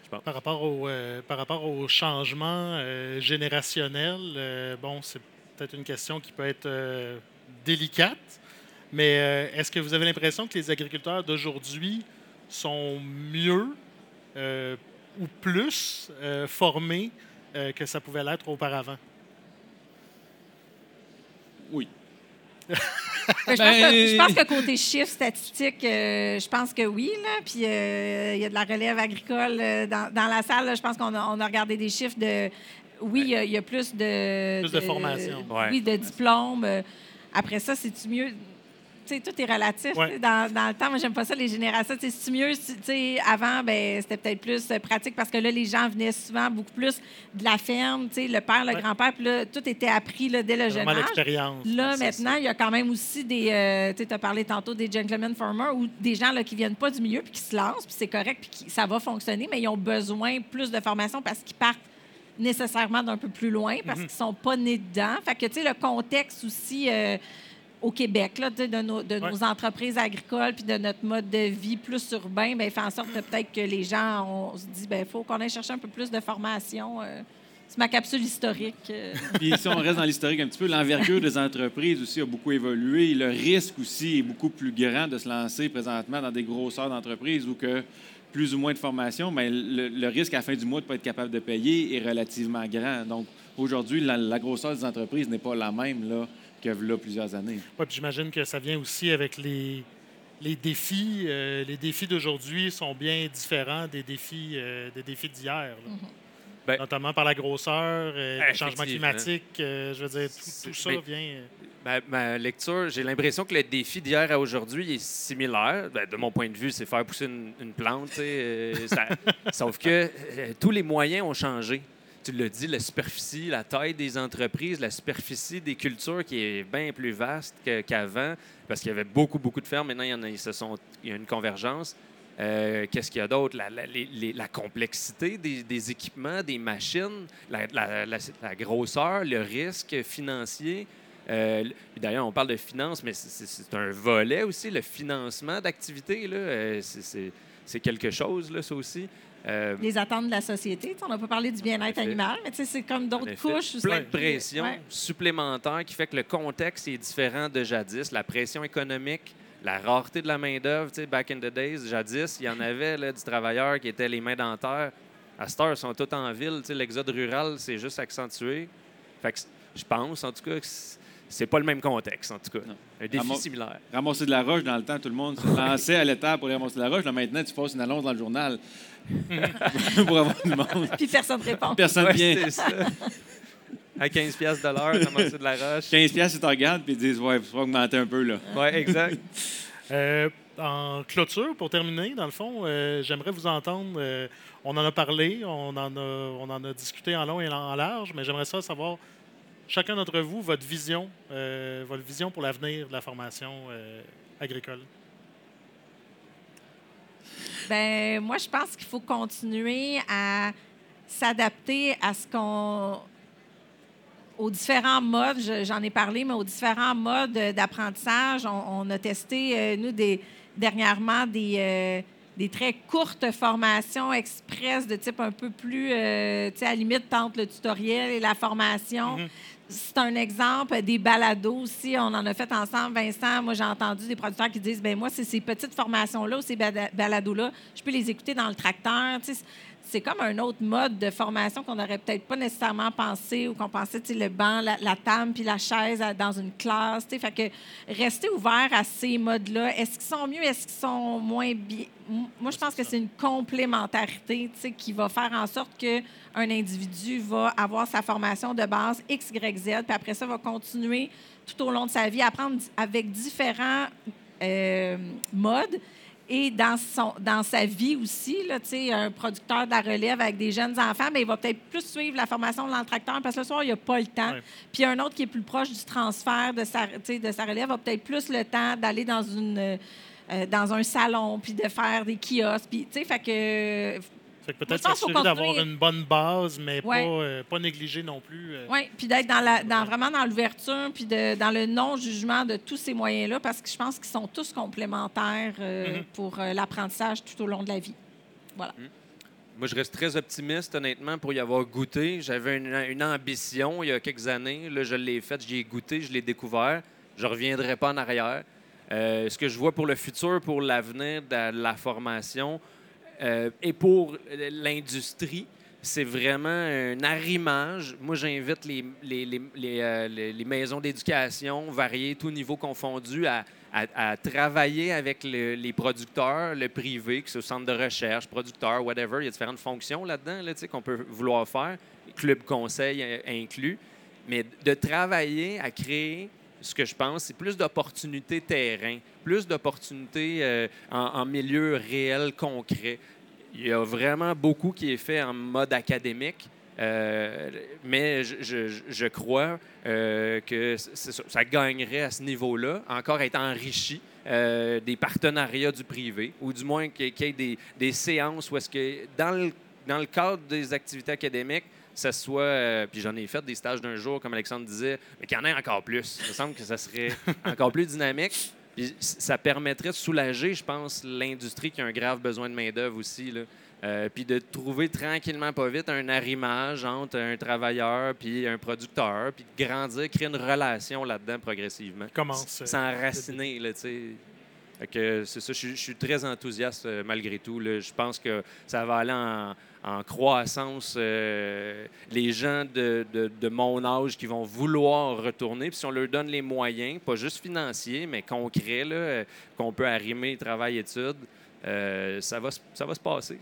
par, rapport au, euh, par rapport au changement euh, générationnel, euh, bon, c'est peut-être une question qui peut être délicate, mais est-ce que vous avez l'impression que les agriculteurs d'aujourd'hui sont mieux ou plus formés que ça pouvait l'être auparavant? Oui. Ben, je, pense que, je pense que côté chiffres statistiques, euh, je pense que oui. Là. Puis euh, il y a de la relève agricole euh, dans, dans la salle. là. je pense qu'on a, on a regardé des chiffres de. Oui, il y a- il y, a plus de. Plus de formation. Ouais. Oui, de diplômes. Après ça, c'est-tu mieux? Tout est relatif Ouais. dans, dans le temps. Moi, j'aime pas ça, les générations. C'est mieux, si- tu sais, avant, ben, c'était peut-être plus euh, pratique parce que là, les gens venaient souvent beaucoup plus de la ferme, tu sais, le père, le Ouais. grand-père, puis là, tout était appris là, dès le jeune âge. l'expérience. Là, C'est maintenant, il y a quand même aussi des. euh, tu as parlé tantôt des gentlemen farmers ou des gens là, qui viennent pas du milieu puis qui se lancent, puis c'est correct, puis ça va fonctionner, mais ils ont besoin plus de formation parce qu'ils partent nécessairement d'un peu plus loin parce qu'ils sont pas nés dedans. Fait que, tu sais, le contexte aussi. euh, au Québec, là, de, nos, de Ouais. nos entreprises agricoles puis de notre mode de vie plus urbain, ben, fait en sorte que peut-être que les gens, on se dit, ben faut qu'on aille chercher un peu plus de formation. euh. c'est ma capsule historique. euh. Puis si on reste dans l'historique un petit peu, l'envergure des entreprises aussi a beaucoup évolué. Le risque aussi est beaucoup plus grand de se lancer présentement dans des grosseurs d'entreprises où que plus ou moins de formation, mais le, le risque à la fin du mois de ne pas être capable de payer est relativement grand. Donc aujourd'hui, la, la grosseur des entreprises n'est pas la même là, que là plusieurs années. Ouais, puis j'imagine que ça vient aussi avec les, les défis. euh, les défis d'aujourd'hui sont bien différents des défis, euh, des défis d'hier. là. Ben- Notamment par la grosseur, euh, le changement climatique. euh, je veux dire, tout, ça mais- vient. Ma, ma lecture, j'ai l'impression que le défi d'hier à aujourd'hui est similaire. Ben, de mon point de vue, c'est faire pousser une, une plante. euh, ça- sauf que euh, tous les moyens ont changé. Tu l'as dit, la superficie, la taille des entreprises, la superficie des cultures qui est bien plus vaste qu'avant, parce qu'il y avait beaucoup, beaucoup de fermes. Maintenant, il y, a, une convergence. Euh, Qu'est-ce qu'il y a d'autre? La, complexité des, équipements, des machines, la, grosseur, le risque financier. Euh, D'ailleurs, on parle de finances, mais c'est- un volet aussi, le financement d'activités. euh, c'est quelque chose, là, ça aussi. Euh, les attentes de la société. On n'a pas parlé du bien-être animal, mais c'est comme d'autres couches. plein de pression Ouais. supplémentaire qui fait que le contexte est différent de jadis. La pression économique, la rareté de la main-d'œuvre. tu sais, Back in the days, jadis, il y en avait là, du travailleur qui était les mains dans terre. À cette heure, ils sont tous en ville. tu sais, L'exode rural, c'est juste accentué. Fait que c- je pense, en tout cas, que c'est pas le même contexte, en tout cas. Non. Un défi Ramo- similaire. Ramasser de la roche, dans le temps, tout le monde se lançait à l'étable pour ramasser de la roche. Là, maintenant, tu passes une annonce dans le journal pour avoir du monde. Puis personne ne répond. Personne Ouais, vient. ça. À 15 piastres de l'heure, ramasser de la roche. 15 piastres, ils te regardent et ils disent Ouais, il faut augmenter un peu. là. Oui, exact. Euh, en clôture, pour terminer, dans le fond, euh, j'aimerais vous entendre. euh, on en a parlé, on en a, on en a discuté en long et en large, mais j'aimerais ça savoir, chacun d'entre vous, votre vision, euh, votre vision pour l'avenir de la formation euh, agricole? Ben, moi, je pense qu'il faut continuer à s'adapter à ce qu'on. aux différents modes, je- j'en ai parlé, mais aux différents modes d'apprentissage. On, on a testé, euh, nous, des, dernièrement, des, euh, des très courtes formations express de type un peu plus, euh, tu sais, à la limite, entre le tutoriel et la formation. Mhm. C'est un exemple des balados aussi. On en a fait ensemble, Vincent. Moi, j'ai entendu des producteurs qui disent ben moi, c'est ces petites formations-là ou ces balados-là, je peux les écouter dans le tracteur. C'est comme un autre mode de formation qu'on n'aurait peut-être pas nécessairement pensé ou qu'on pensait, tu sais, le banc, la, la table puis la chaise à- dans une classe. tu sais. Fait que rester ouvert à ces modes-là. Est-ce qu'ils sont mieux? Est-ce qu'ils sont moins bien? Moi, je pense que c'est une complémentarité tu sais, qui va faire en sorte qu'un individu va avoir sa formation de base X, Y, Z, puis après ça, va continuer tout au long de sa vie à apprendre avec différents euh, modes. Et dans, son, dans sa vie aussi, là, un producteur de la relève avec des jeunes enfants, bien, il va peut-être plus suivre la formation de l'entracteur parce que le soir, il n'y a pas le temps. Puis un autre qui est plus proche du transfert de sa, de sa relève a peut-être plus le temps d'aller dans une euh, dans un salon, puis de faire des kiosques. Puis, tu sais, fait que peut-être je pense qu'il faut s'assurer d'avoir une bonne base, mais Ouais. pas, euh, pas négliger non plus. euh, Oui, puis d'être dans la, dans, vraiment dans l'ouverture, puis de, dans le non-jugement de tous ces moyens-là, parce que je pense qu'ils sont tous complémentaires euh, Mhm. pour euh, l'apprentissage tout au long de la vie. Moi, je reste très optimiste, honnêtement, pour y avoir goûté. J'avais une, une ambition il y a quelques années. Là, je l'ai faite, j'y ai goûté, je l'ai découvert. Je ne reviendrai pas en arrière. Euh, ce que je vois pour le futur, pour l'avenir de la formation euh, et pour l'industrie, c'est vraiment un arrimage. Moi, j'invite les, euh, maisons d'éducation variées, tous niveaux confondus, à, travailler avec le- les producteurs, le privé, que ce centre de recherche, producteur, whatever. Il y a différentes fonctions là-dedans là, qu'on peut vouloir faire, club conseil euh, inclus. Mais de travailler à créer ce que je pense, c'est plus d'opportunités terrain, plus d'opportunités euh, en, milieu réel, concret. Il y a vraiment beaucoup qui est fait en mode académique. Euh, mais je, crois euh, que ça, gagnerait à ce niveau-là, encore être enrichi des partenariats du privé, ou du moins qu'il y ait- des, séances où est-ce que, dans le cadre des activités académiques, ça soit, euh, puis j'en ai fait des stages d'un jour, comme Alexandre disait, mais qu'il y en ait encore plus. Il me semble que ça serait encore plus dynamique. Puis ça permettrait de soulager, je pense, l'industrie qui a un grave besoin de main-d'œuvre aussi. Là. Euh, puis de trouver tranquillement, pas vite, un arrimage entre un travailleur puis un producteur, puis de grandir, créer une relation là-dedans progressivement. Commence. euh, S'enraciner, là, tu sais. Fait que c'est ça, je, suis- je suis très enthousiaste malgré tout. là. Je pense que ça va aller en, en croissance. euh, les gens de, mon âge qui vont vouloir retourner, puis si on leur donne les moyens, pas juste financiers, mais concrets, euh, qu'on peut arrimer travail-études, euh, ça, va, ça va se passer.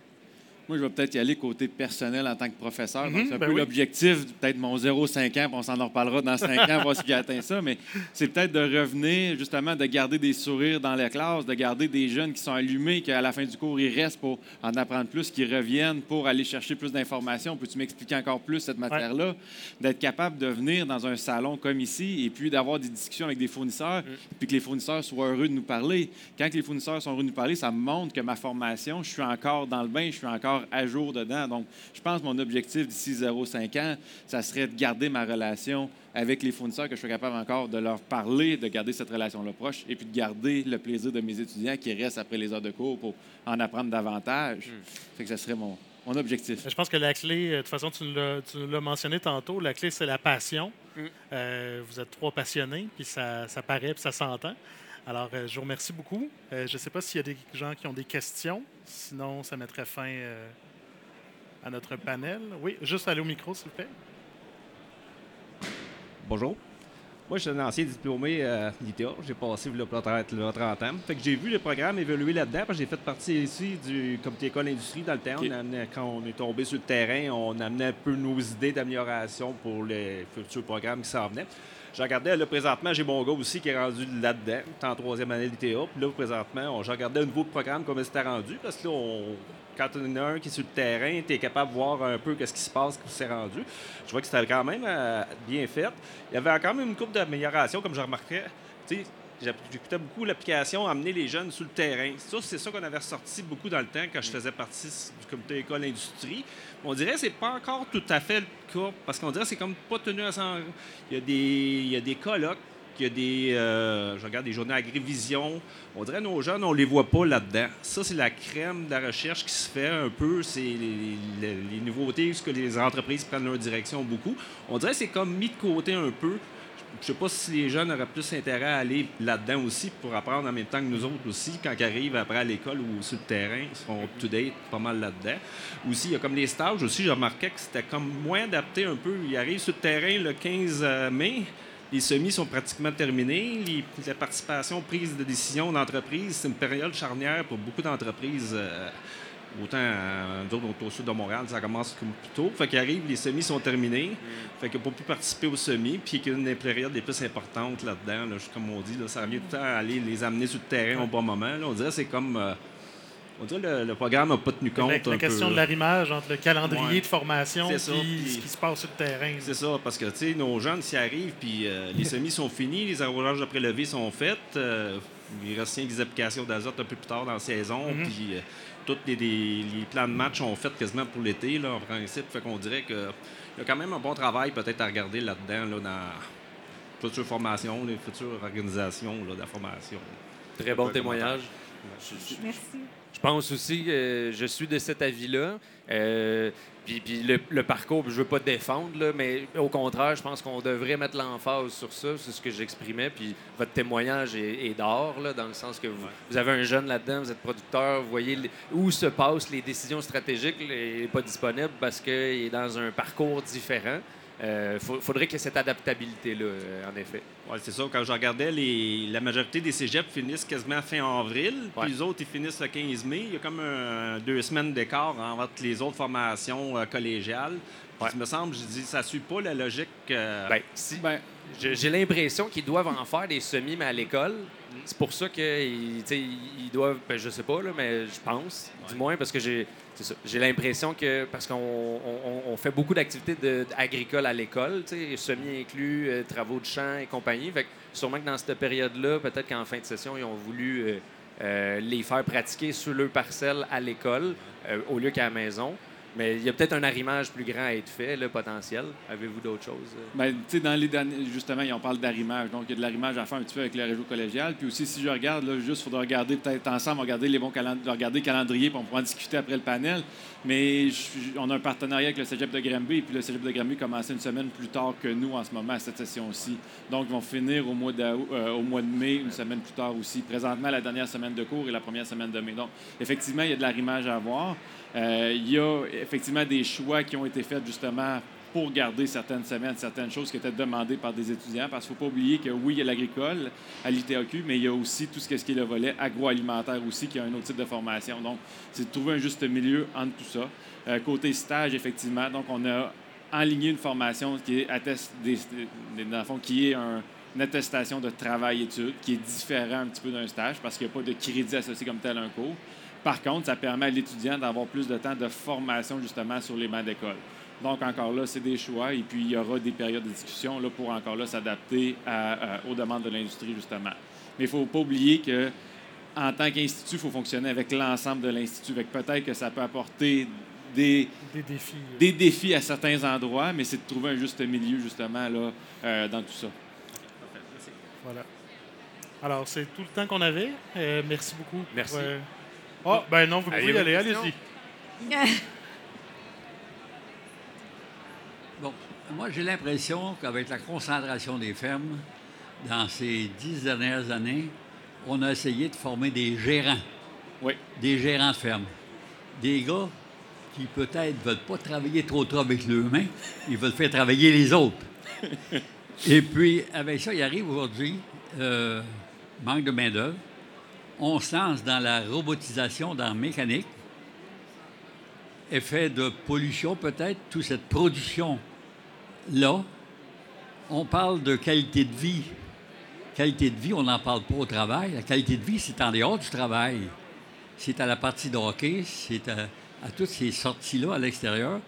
Moi, je vais peut-être y aller côté personnel en tant que professeur. Donc, Mhm, c'est un ben peu oui. l'objectif, peut-être mon 0,5 ans, puis on s'en en reparlera dans 5 ans, voir s'il a atteint ça. Mais c'est peut-être de revenir, justement, de garder des sourires dans les classes, de garder des jeunes qui sont allumés, qu'à la fin du cours, ils restent pour en apprendre plus, qu'ils reviennent pour aller chercher plus d'informations. Peux-tu m'expliquer encore plus cette matière-là? D'être capable de venir dans un salon comme ici et puis d'avoir des discussions avec des fournisseurs, puis que les fournisseurs soient heureux de nous parler. Quand les fournisseurs sont heureux de nous parler, ça me montre que ma formation, je suis encore dans le bain, je suis encore à jour dedans. Donc, je pense que mon objectif d'ici 0,5 ans, ça serait de garder ma relation avec les fournisseurs, que je sois capable encore de leur parler, de garder cette relation-là proche, et puis de garder le plaisir de mes étudiants qui restent après les heures de cours pour en apprendre davantage. Fait que ça serait mon, mon objectif. Je pense que la clé, euh, de toute façon, tu nous l'as- mentionné tantôt, la clé, c'est la passion. Mm. Euh, vous êtes trois passionnés, puis ça, ça paraît, puis ça s'entend. Alors, euh, je vous remercie beaucoup. Euh, je ne sais pas s'il y a des gens qui ont des questions. Sinon, ça mettrait fin euh, à notre panel. Oui, juste aller au micro, s'il vous plaît. Bonjour. Moi, je suis un ancien diplômé euh, d'ITA. J'ai passé pour 30, là, 30 ans. Fait que j'ai vu le programme évoluer là-dedans. parce que J'ai fait partie ici du comité école industrie dans le temps. OK. On amenait- quand on est tombé sur le terrain, on amenait un peu nos idées d'amélioration pour les futurs programmes qui s'en venaient. Je regardais, là, présentement, j'ai mon gars aussi qui est rendu là-dedans, en troisième année d'ITA. Puis là, présentement, on, je regardais nouveau programme, comment c'était rendu, parce que là, on- quand on a un qui est sur le terrain, tu es capable de voir un peu ce qui se passe, qui s'est rendu. Je vois que c'était quand même euh, bien fait. Il y avait quand même une coupe d'amélioration, comme je remarquais. Sais, j'app- J'écoutais beaucoup l'application amener les jeunes sur le terrain. Ça, c'est ça qu'on avait ressorti beaucoup dans le temps quand je faisais partie du comité école industrie. On dirait que c'est pas encore tout à fait le cas parce qu'on dirait que c'est comme pas tenu à s'en. Il y a des, il y a des colloques, il y a des. euh, je regarde des journées agrivision. On dirait que nos jeunes, on les voit pas là-dedans. Ça, c'est la crème de la recherche qui se fait un peu. C'est les nouveautés, ce que les entreprises prennent leur direction beaucoup. On dirait que c'est comme mis de côté un peu. Je sais pas si les jeunes auraient plus intérêt à aller là-dedans aussi pour apprendre en même temps que nous autres aussi, quand ils arrivent après à l'école ou sur le terrain, ils seront up-to-date pas mal là-dedans. Aussi, il y a comme les stages aussi, j'ai remarqué que c'était comme moins adapté un peu. Ils arrivent sur le terrain le 15 mai, les semis sont pratiquement terminés. Les- la participation, prise de décision d'entreprise, c'est une période charnière pour beaucoup d'entreprises. euh, Autant, euh, nous autres, on est au sud de Montréal, ça commence comme plus tôt. Fait qu'ils arrivent, les semis sont terminés. Fait que pour plus participer aux semis, puis qu'il y a une des périodes les plus importantes là-dedans, là, comme on dit, là, ça revient tout le temps à aller les amener sur le terrain au bon moment. là. On dirait que c'est comme. euh, on dirait que le, le programme n'a pas tenu compte. La, un la question peu, de l'arrimage entre le calendrier Ouais. de formation et ce qui se passe sur le terrain. C'est ça, parce que nos jeunes s'y arrivent, puis euh, les semis sont finis, les arrosages de prélevé sont faits. euh, il reste des applications d'azote un peu plus tard dans la saison, Mhm. puis tous les, les- les plans de match sont faits quasiment pour l'été, là, en principe. Fait qu'on dirait qu'il y a quand même un bon travail peut-être à regarder là-dedans, là, dans futures formations, les futures organisations là, de la formation. Très bon témoignage. Merci. Je pense aussi que je suis de cet avis-là. Euh, puis puis le, le parcours, je veux pas défendre, là, mais au contraire, je pense qu'on devrait mettre l'emphase sur ça. C'est ce que j'exprimais. Puis votre témoignage est, est d'or, dans le sens que vous, vous avez un jeune là-dedans, vous êtes producteur, vous voyez les- où se passent les décisions stratégiques. Il n'est pas disponible parce qu'il est dans un parcours différent. Il faudrait qu'il y ait cette adaptabilité-là, euh, en effet. Oui, c'est ça. Quand je regardais, les, la majorité des cégeps finissent quasiment fin avril, Ouais. puis les autres, ils finissent le 15 mai. Il y a comme un- deux semaines d'écart entre les autres formations euh, collégiales. Ouais. Il me semble, je dis, ça suit pas la logique. euh, Ben, si, Ben, j'ai j'ai l'impression qu'ils doivent en faire des semis, mais à l'école. C'est pour ça qu'ils ils doivent, ben, je sais pas, là, mais je pense, du moins, parce que j'ai j'ai l'impression que, parce qu'on on- on fait beaucoup d'activités agricoles à l'école, semis inclus, euh, travaux de champ et compagnie. Fait que sûrement que dans cette période-là, peut-être qu'en fin de session, ils ont voulu euh, euh, les faire pratiquer sur leur parcelle à l'école au lieu qu'à la maison. Mais il y a peut-être un arrimage plus grand à être fait, là, potentiel. Avez-vous d'autres choses? Ben, tu sais, dans les derniers, justement, on parle d'arrimage. Donc, il y a de l'arrimage à faire un petit peu avec le réseau collégial. Puis aussi, si je regarde, là, juste, il faudra regarder peut-être ensemble, regarder les bons calendriers, regarder le puis on pourra en discuter après le panel. Mais on a un partenariat avec le Cégep de Granby, puis le Cégep de Granby commence une semaine plus tard que nous en ce moment à cette session-ci. Donc, ils vont finir au mois, euh, au mois de mai, une semaine plus tard aussi. Présentement, la dernière semaine de cours et la première semaine de mai. Donc, effectivement, il y a de l'arrimage à avoir. Euh, il y a effectivement des choix qui ont été faits justement pour garder certaines semaines, certaines choses qui étaient demandées par des étudiants. Parce qu'il ne faut pas oublier que oui, il y a l'agricole à l'ITAQ, mais il y a aussi tout ce qui est le volet agroalimentaire aussi, qui a un autre type de formation. Donc, c'est de trouver un juste milieu entre tout ça. Euh, côté stage, effectivement, donc on a enligné une formation qui est, atteste dans le fond, qui est un- une attestation de travail-études, qui est différent un petit peu d'un stage parce qu'il n'y a pas de crédit associé comme tel à un cours. Par contre, ça permet à l'étudiant d'avoir plus de temps de formation justement sur les bancs d'école. Donc, encore là, c'est des choix et puis il y aura des périodes de discussion là, pour encore là s'adapter à- à- aux demandes de l'industrie justement. Mais il ne faut pas oublier que en tant qu'institut, il faut fonctionner avec l'ensemble de l'institut. Peut-être que ça peut apporter des, Des défis. des défis à certains endroits, mais c'est de trouver un juste milieu justement là, euh, dans tout ça. Voilà. Alors, c'est tout le temps qu'on avait. Euh, merci beaucoup. Merci. Euh, Ah, ben non, vous pouvez y aller, allez-y. Bon, moi, j'ai l'impression qu'avec la concentration des fermes, dans ces dix dernières années, on a essayé de former des gérants. Oui. Des gérants de ferme. Des gars qui peut-être ne veulent pas travailler trop trop avec leurs mains, ils veulent faire travailler les autres. Et puis, avec ça, il arrive aujourd'hui, euh, manque de main-d'œuvre. On se dans la robotisation, dans la mécanique effet de pollution peut-être, toute cette production-là. On parle de qualité de vie. Qualité de vie, on n'en parle pas au travail. La qualité de vie, c'est en dehors du travail. C'est à la partie de hockey, c'est à, à toutes ces sorties-là à l'extérieur,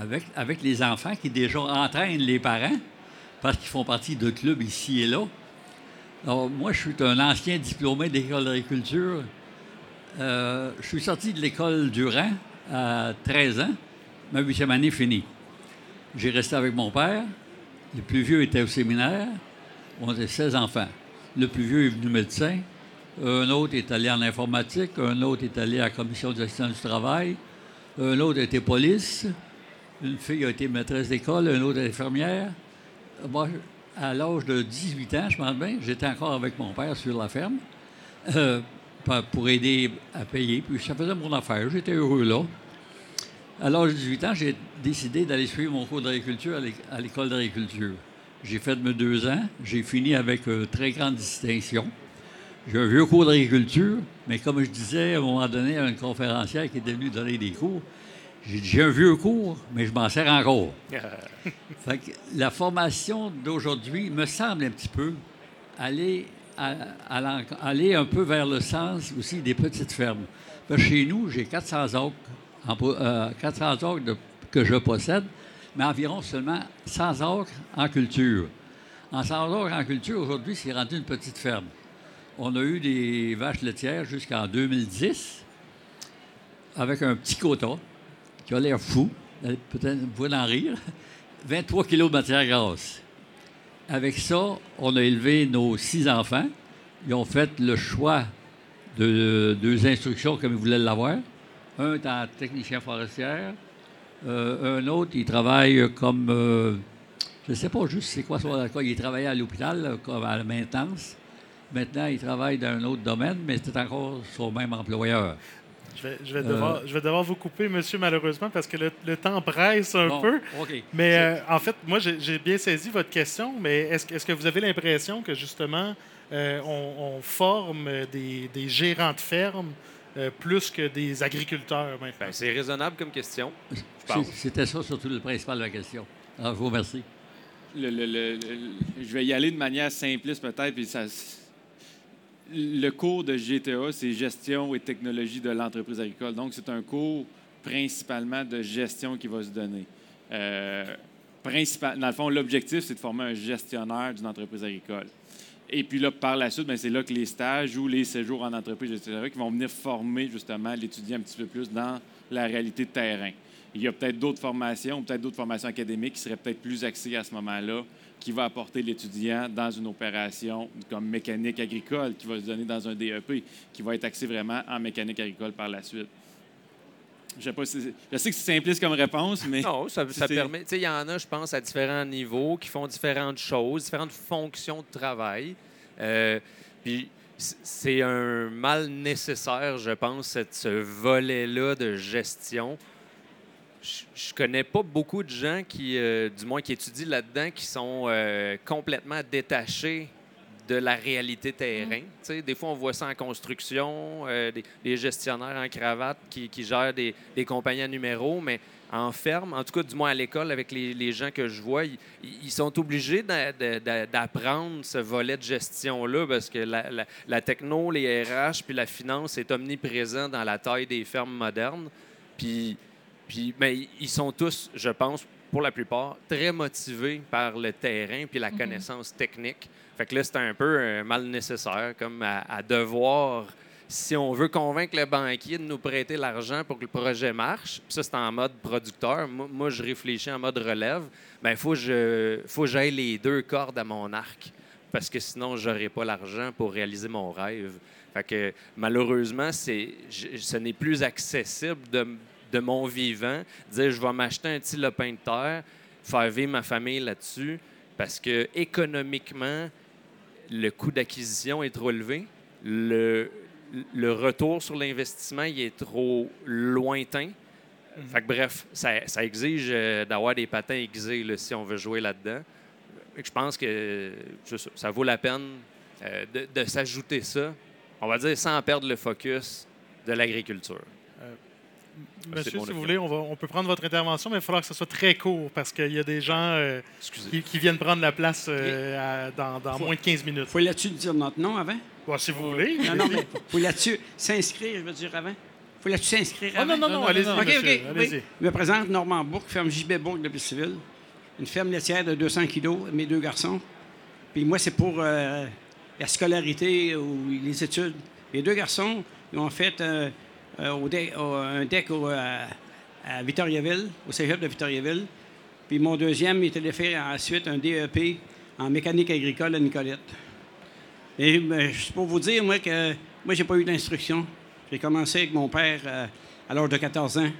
avec, avec les enfants qui déjà entraînent les parents, parce qu'ils font partie de clubs ici et là. Alors, moi, je suis un ancien diplômé d'école d'agriculture. Euh, je suis sorti de l'école Durand à 13 ans. Ma huitième année finie. J'ai resté avec mon père. Le plus vieux était au séminaire. On était 16 enfants. Le plus vieux est venu médecin. Un autre est allé en informatique. Un autre est allé à la commission de gestion du travail. Un autre était police. Une fille a été maîtresse d'école. Un autre est infirmière. Moi, à l'âge de 18 ans, je m'en bien, j'étais encore avec mon père sur la ferme euh, pour aider à payer. Puis ça faisait mon affaire. J'étais heureux là. À l'âge de 18 ans, j'ai décidé d'aller suivre mon cours d'agriculture à l'école d'agriculture. J'ai fait mes deux ans. J'ai fini avec euh, très grande distinction. J'ai un vieux cours d'agriculture, mais comme je disais à un moment donné à une conférencière qui était venue donner des cours, j'ai un vieux cours, mais je m'en sers encore. Fait que la formation d'aujourd'hui me semble un petit peu aller, à- à l'en- aller un peu vers le sens aussi des petites fermes. Parce que chez nous, j'ai 400 acres, en euh, 400 acres de- que je possède, mais environ seulement 100 acres en culture. En 100 acres en culture, aujourd'hui, c'est rendu une petite ferme. On a eu des vaches laitières jusqu'en 2010 avec un petit quota qui a l'air fou. Peut-être vous en rire. 23 kilos de matière grasse. Avec ça, on a élevé nos six enfants. Ils ont fait le choix de deux instructions comme ils voulaient l'avoir. Un est en technicien forestière. Euh, un autre, il travaille comme. euh, je ne sais pas juste c'est quoi son quoi. Il travaillait à l'hôpital, là, comme à la maintenance. Maintenant, il travaille dans un autre domaine, mais c'est encore son même employeur. Je vais, je, vais Euh, devoir, je vais devoir vous couper, monsieur, malheureusement, parce que le, le temps presse un Bon, peu. Mais euh, en fait, moi, j'ai bien saisi votre question, mais est-ce que- vous avez l'impression que justement, euh, on, on forme des, des gérants de ferme euh, plus que des agriculteurs maintenant? Ben, c'est raisonnable comme question. C'était ça surtout le principal de la question. Alors, je vous remercie. le- le- le- le- je vais y aller de manière simpliste peut-être, puis ça, le cours de GTA, c'est gestion et technologie de l'entreprise agricole. Donc, c'est un cours principalement de gestion qui va se donner. Euh, dans le fond, l'objectif, c'est de former un gestionnaire d'une entreprise agricole. Et puis là, par la suite, ben, c'est là que les stages ou les séjours en entreprise, etc., qui vont venir former justement l'étudiant un petit peu plus dans la réalité de terrain. Il y a peut-être d'autres formations, peut-être d'autres formations académiques qui seraient peut-être plus axées à ce moment-là, qui va apporter l'étudiant dans une opération comme mécanique agricole, qui va se donner dans un DEP, qui va être axé vraiment en mécanique agricole par la suite. Je, sais pas si- je sais que c'est simpliste comme réponse, mais Non, ça, permet. Tu sais, il y en a, je pense, à différents niveaux qui font différentes choses, différentes fonctions de travail. Euh, puis c'est un mal nécessaire, je pense, ce volet-là de gestion. Je- connais pas beaucoup de gens qui, euh, du moins qui étudient là-dedans, qui sont euh, complètement détachés de la réalité terrain. Sais, Des fois, on voit ça en construction, euh, des, des gestionnaires en cravate qui, qui gèrent des, des compagnies à numéros, mais en ferme, en tout cas, du moins à l'école, avec les, les gens que je vois, ils, ils sont obligés d'a- d'a- d'a- d'apprendre ce volet de gestion-là parce que la, la- la techno, les RH puis la finance est omniprésent dans la taille des fermes modernes. Puis, puis, mais ils sont tous, je pense, pour la plupart, très motivés par le terrain puis la connaissance technique. Fait que là, c'est un peu un mal nécessaire, comme à, à devoir, si on veut convaincre le banquier de nous prêter l'argent pour que le projet marche, puis ça, c'est en mode producteur. Moi, moi, je réfléchis en mode relève. Bien, il faut que je- faut j'aille les deux cordes à mon arc, parce que sinon, je n'aurai pas l'argent pour réaliser mon rêve. Fait que malheureusement, ce n'est plus accessible de, de mon vivant. Dire je vais m'acheter un petit lopin de terre, faire vivre ma famille là-dessus, parce que économiquement, le coût d'acquisition est trop élevé. Le, le retour sur l'investissement il est trop lointain. Fait que, bref, ça, ça exige euh, d'avoir des patins aiguisés là, si on veut jouer là-dedans. Je pense que ça vaut la peine euh, de, de s'ajouter ça, on va dire sans perdre le focus de l'agriculture. Monsieur, mon si vous voulez, on, va, on peut prendre votre intervention, mais il va falloir que ce soit très court parce qu'il y a des gens euh, qui, qui viennent prendre la place euh, à- dans, dans moins de 15 minutes. Faut là-dessus dire notre nom avant? Bon, si vous voulez. Non, non, mais faut là-dessus s'inscrire, je veux dire, avant. faut là-dessus s'inscrire Ah, avant. non, non, non, allez-y, OK, monsieur, OK. allez-y. oui. Je me présente Normand Bourg, ferme JB Bourg de Civil. Une ferme laitière de 200 kilos, mes deux garçons. Puis moi, c'est pour euh, la scolarité ou les études. Les deux garçons, ils ont fait deck- au- un deck au, euh, à Victoriaville, au cégep de Victoriaville. Puis mon deuxième, il était faire ensuite un DEP en mécanique agricole à Nicolette. Et ben, c'est pour vous dire, moi, que moi, j'ai pas eu d'instruction. J'ai commencé avec mon père euh, à l'âge de 14 ans.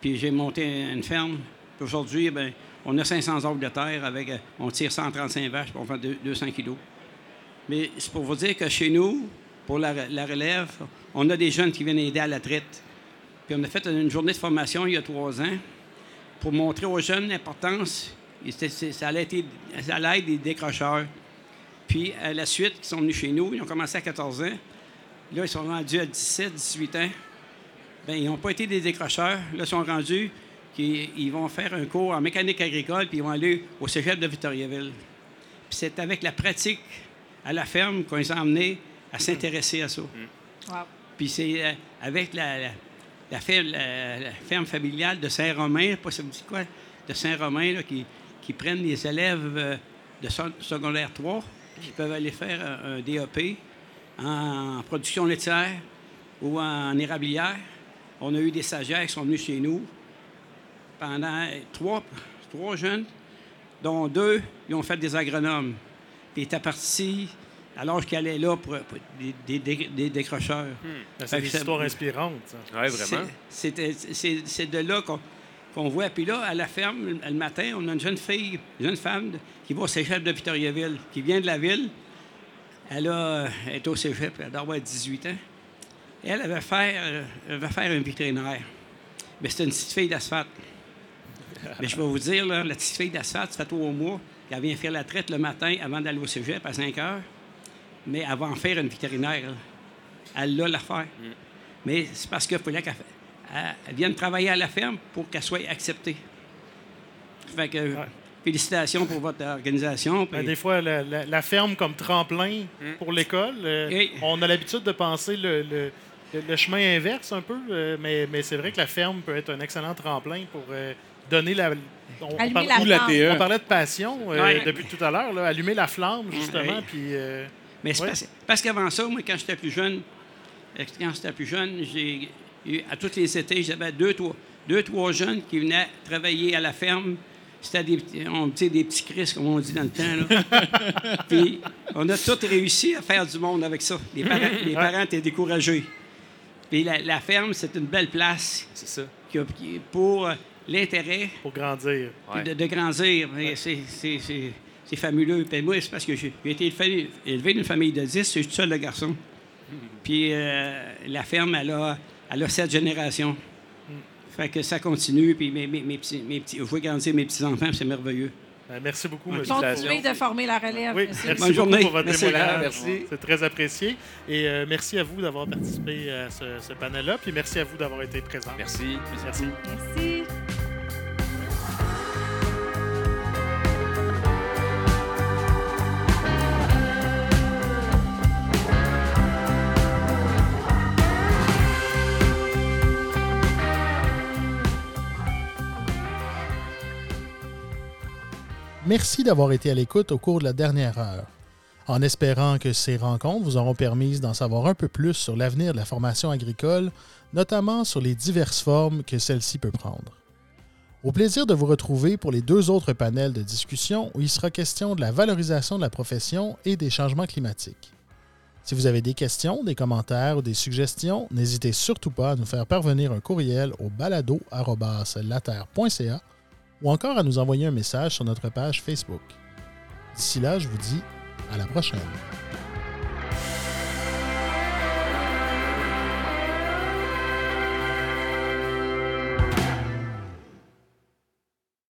Puis j'ai monté une ferme. Puis aujourd'hui, ben, on a 500 arbres de terre avec, euh, on tire 135 vaches, fait deux- 200 kilos. Mais c'est pour vous dire que chez nous, pour la, relève, on a des jeunes qui viennent aider à la traite. Puis on a fait une journée de formation il y a trois ans pour montrer aux jeunes l'importance. Ça allait, être, des décrocheurs. Puis, à la suite, ils sont venus chez nous. Ils ont commencé à 14 ans. Là, ils sont rendus à 17, 18 ans. Bien, ils n'ont pas été des décrocheurs. Là, ils sont rendus qu'ils ils vont faire un cours en mécanique agricole, puis ils vont aller au cégep de Victoriaville. Puis c'est avec la pratique à la ferme qu'on les a emmenés à s'intéresser à ça. Wow. Puis c'est euh, avec la, la, la fer- la- la ferme familiale de Saint-Romain, pas ça me dit quoi, de Saint-Romain, là, qui, qui prennent les élèves euh, de secondaire 3, qui peuvent aller faire un, un DAP en production laitière ou en érablière. On a eu des stagiaires qui sont venus chez nous pendant trois, trois jeunes, dont deux, ils ont fait des agronomes. Puis ils étaient partis l'âge qu'ils allaient là pour, pour des, des- des- des décrocheurs. Ben, Fait C'est ça- histoires inspirantes. ça. Oui, vraiment. C'est- de là qu'on qu'on voit. Puis là, à la ferme, le, matin, on a une jeune fille, une jeune femme de- qui va au cégep de Victoriaville, qui vient de la ville. Elle, a, elle est au cégep, elle doit avoir 18 ans. Elle, elle va faire, elle va faire un vétérinaire. Mais c'est une petite fille d'asphalte. Mais je vais vous dire, là, la petite fille d'asphalte, ça fait trois mois qu'elle vient faire la traite le matin avant d'aller au cégep à 5 heures. Mais elle va en faire une vétérinaire. Elle, elle l'a l'affaire. Mais c'est parce qu'il fallait qu'elle elle- elle vienne travailler à la ferme pour qu'elle soit acceptée. Fait que, félicitations pour votre organisation. Ben, des fois, la, la- la ferme comme tremplin Mm. pour l'école. euh, Et- On a l'habitude de penser le, le- le- le chemin inverse un peu, euh, mais, mais c'est vrai que la ferme peut être un excellent tremplin pour euh, donner la. On, on Allumer parle- la Ou la flamme. TE. on parlait de passion euh, Ouais. depuis tout à l'heure, allumer la flamme, justement. Ouais. Puis, euh, Mais parce, parce qu'avant ça, moi, quand j'étais plus jeune, euh, quand j'étais plus jeune, j'ai eu- à tous les étés, j'avais deux, trois, deux, trois jeunes qui venaient travailler à la ferme. C'était des, petits- on des petits Chris, comme on dit dans le temps. là. Puis on a tous réussi à faire du monde avec ça. Les parents, les parents étaient découragés. Puis la, la ferme, c'est une belle place C'est ça. qui a- qui- pour euh, l'intérêt pour grandir. Ouais. de, de grandir. C'est, c'est- fabuleux. Puis moi, c'est parce que j'ai j'ai été élevé, élevé d'une famille de 10, je suis tout seul le garçon. Puis euh, la ferme, elle a, elle a sept générations. Fait que ça continue. Puis mes, mes, mes petits, mes petits, je vois grandir mes petits-enfants, puis c'est merveilleux. Euh, merci beaucoup, M. Continuez de former la relève. Oui, merci Bonne beaucoup journée. pour votre Merci. témoignage. Merci. C'est très apprécié. Et euh, merci à vous d'avoir participé à ce, ce panel-là. Puis merci à vous d'avoir été présent. Merci. Merci. Merci. Merci d'avoir été à l'écoute au cours de la dernière heure. En espérant que ces rencontres vous auront permis d'en savoir un peu plus sur l'avenir de la formation agricole, notamment sur les diverses formes que celle-ci peut prendre. Au plaisir de vous retrouver pour les deux autres panels de discussion où il sera question de la valorisation de la profession et des changements climatiques. Si vous avez des questions, des commentaires ou des suggestions, n'hésitez surtout pas à nous faire parvenir un courriel au balado.laterre.ca ou encore à nous envoyer un message sur notre page Facebook. D'ici là, je vous dis à la prochaine.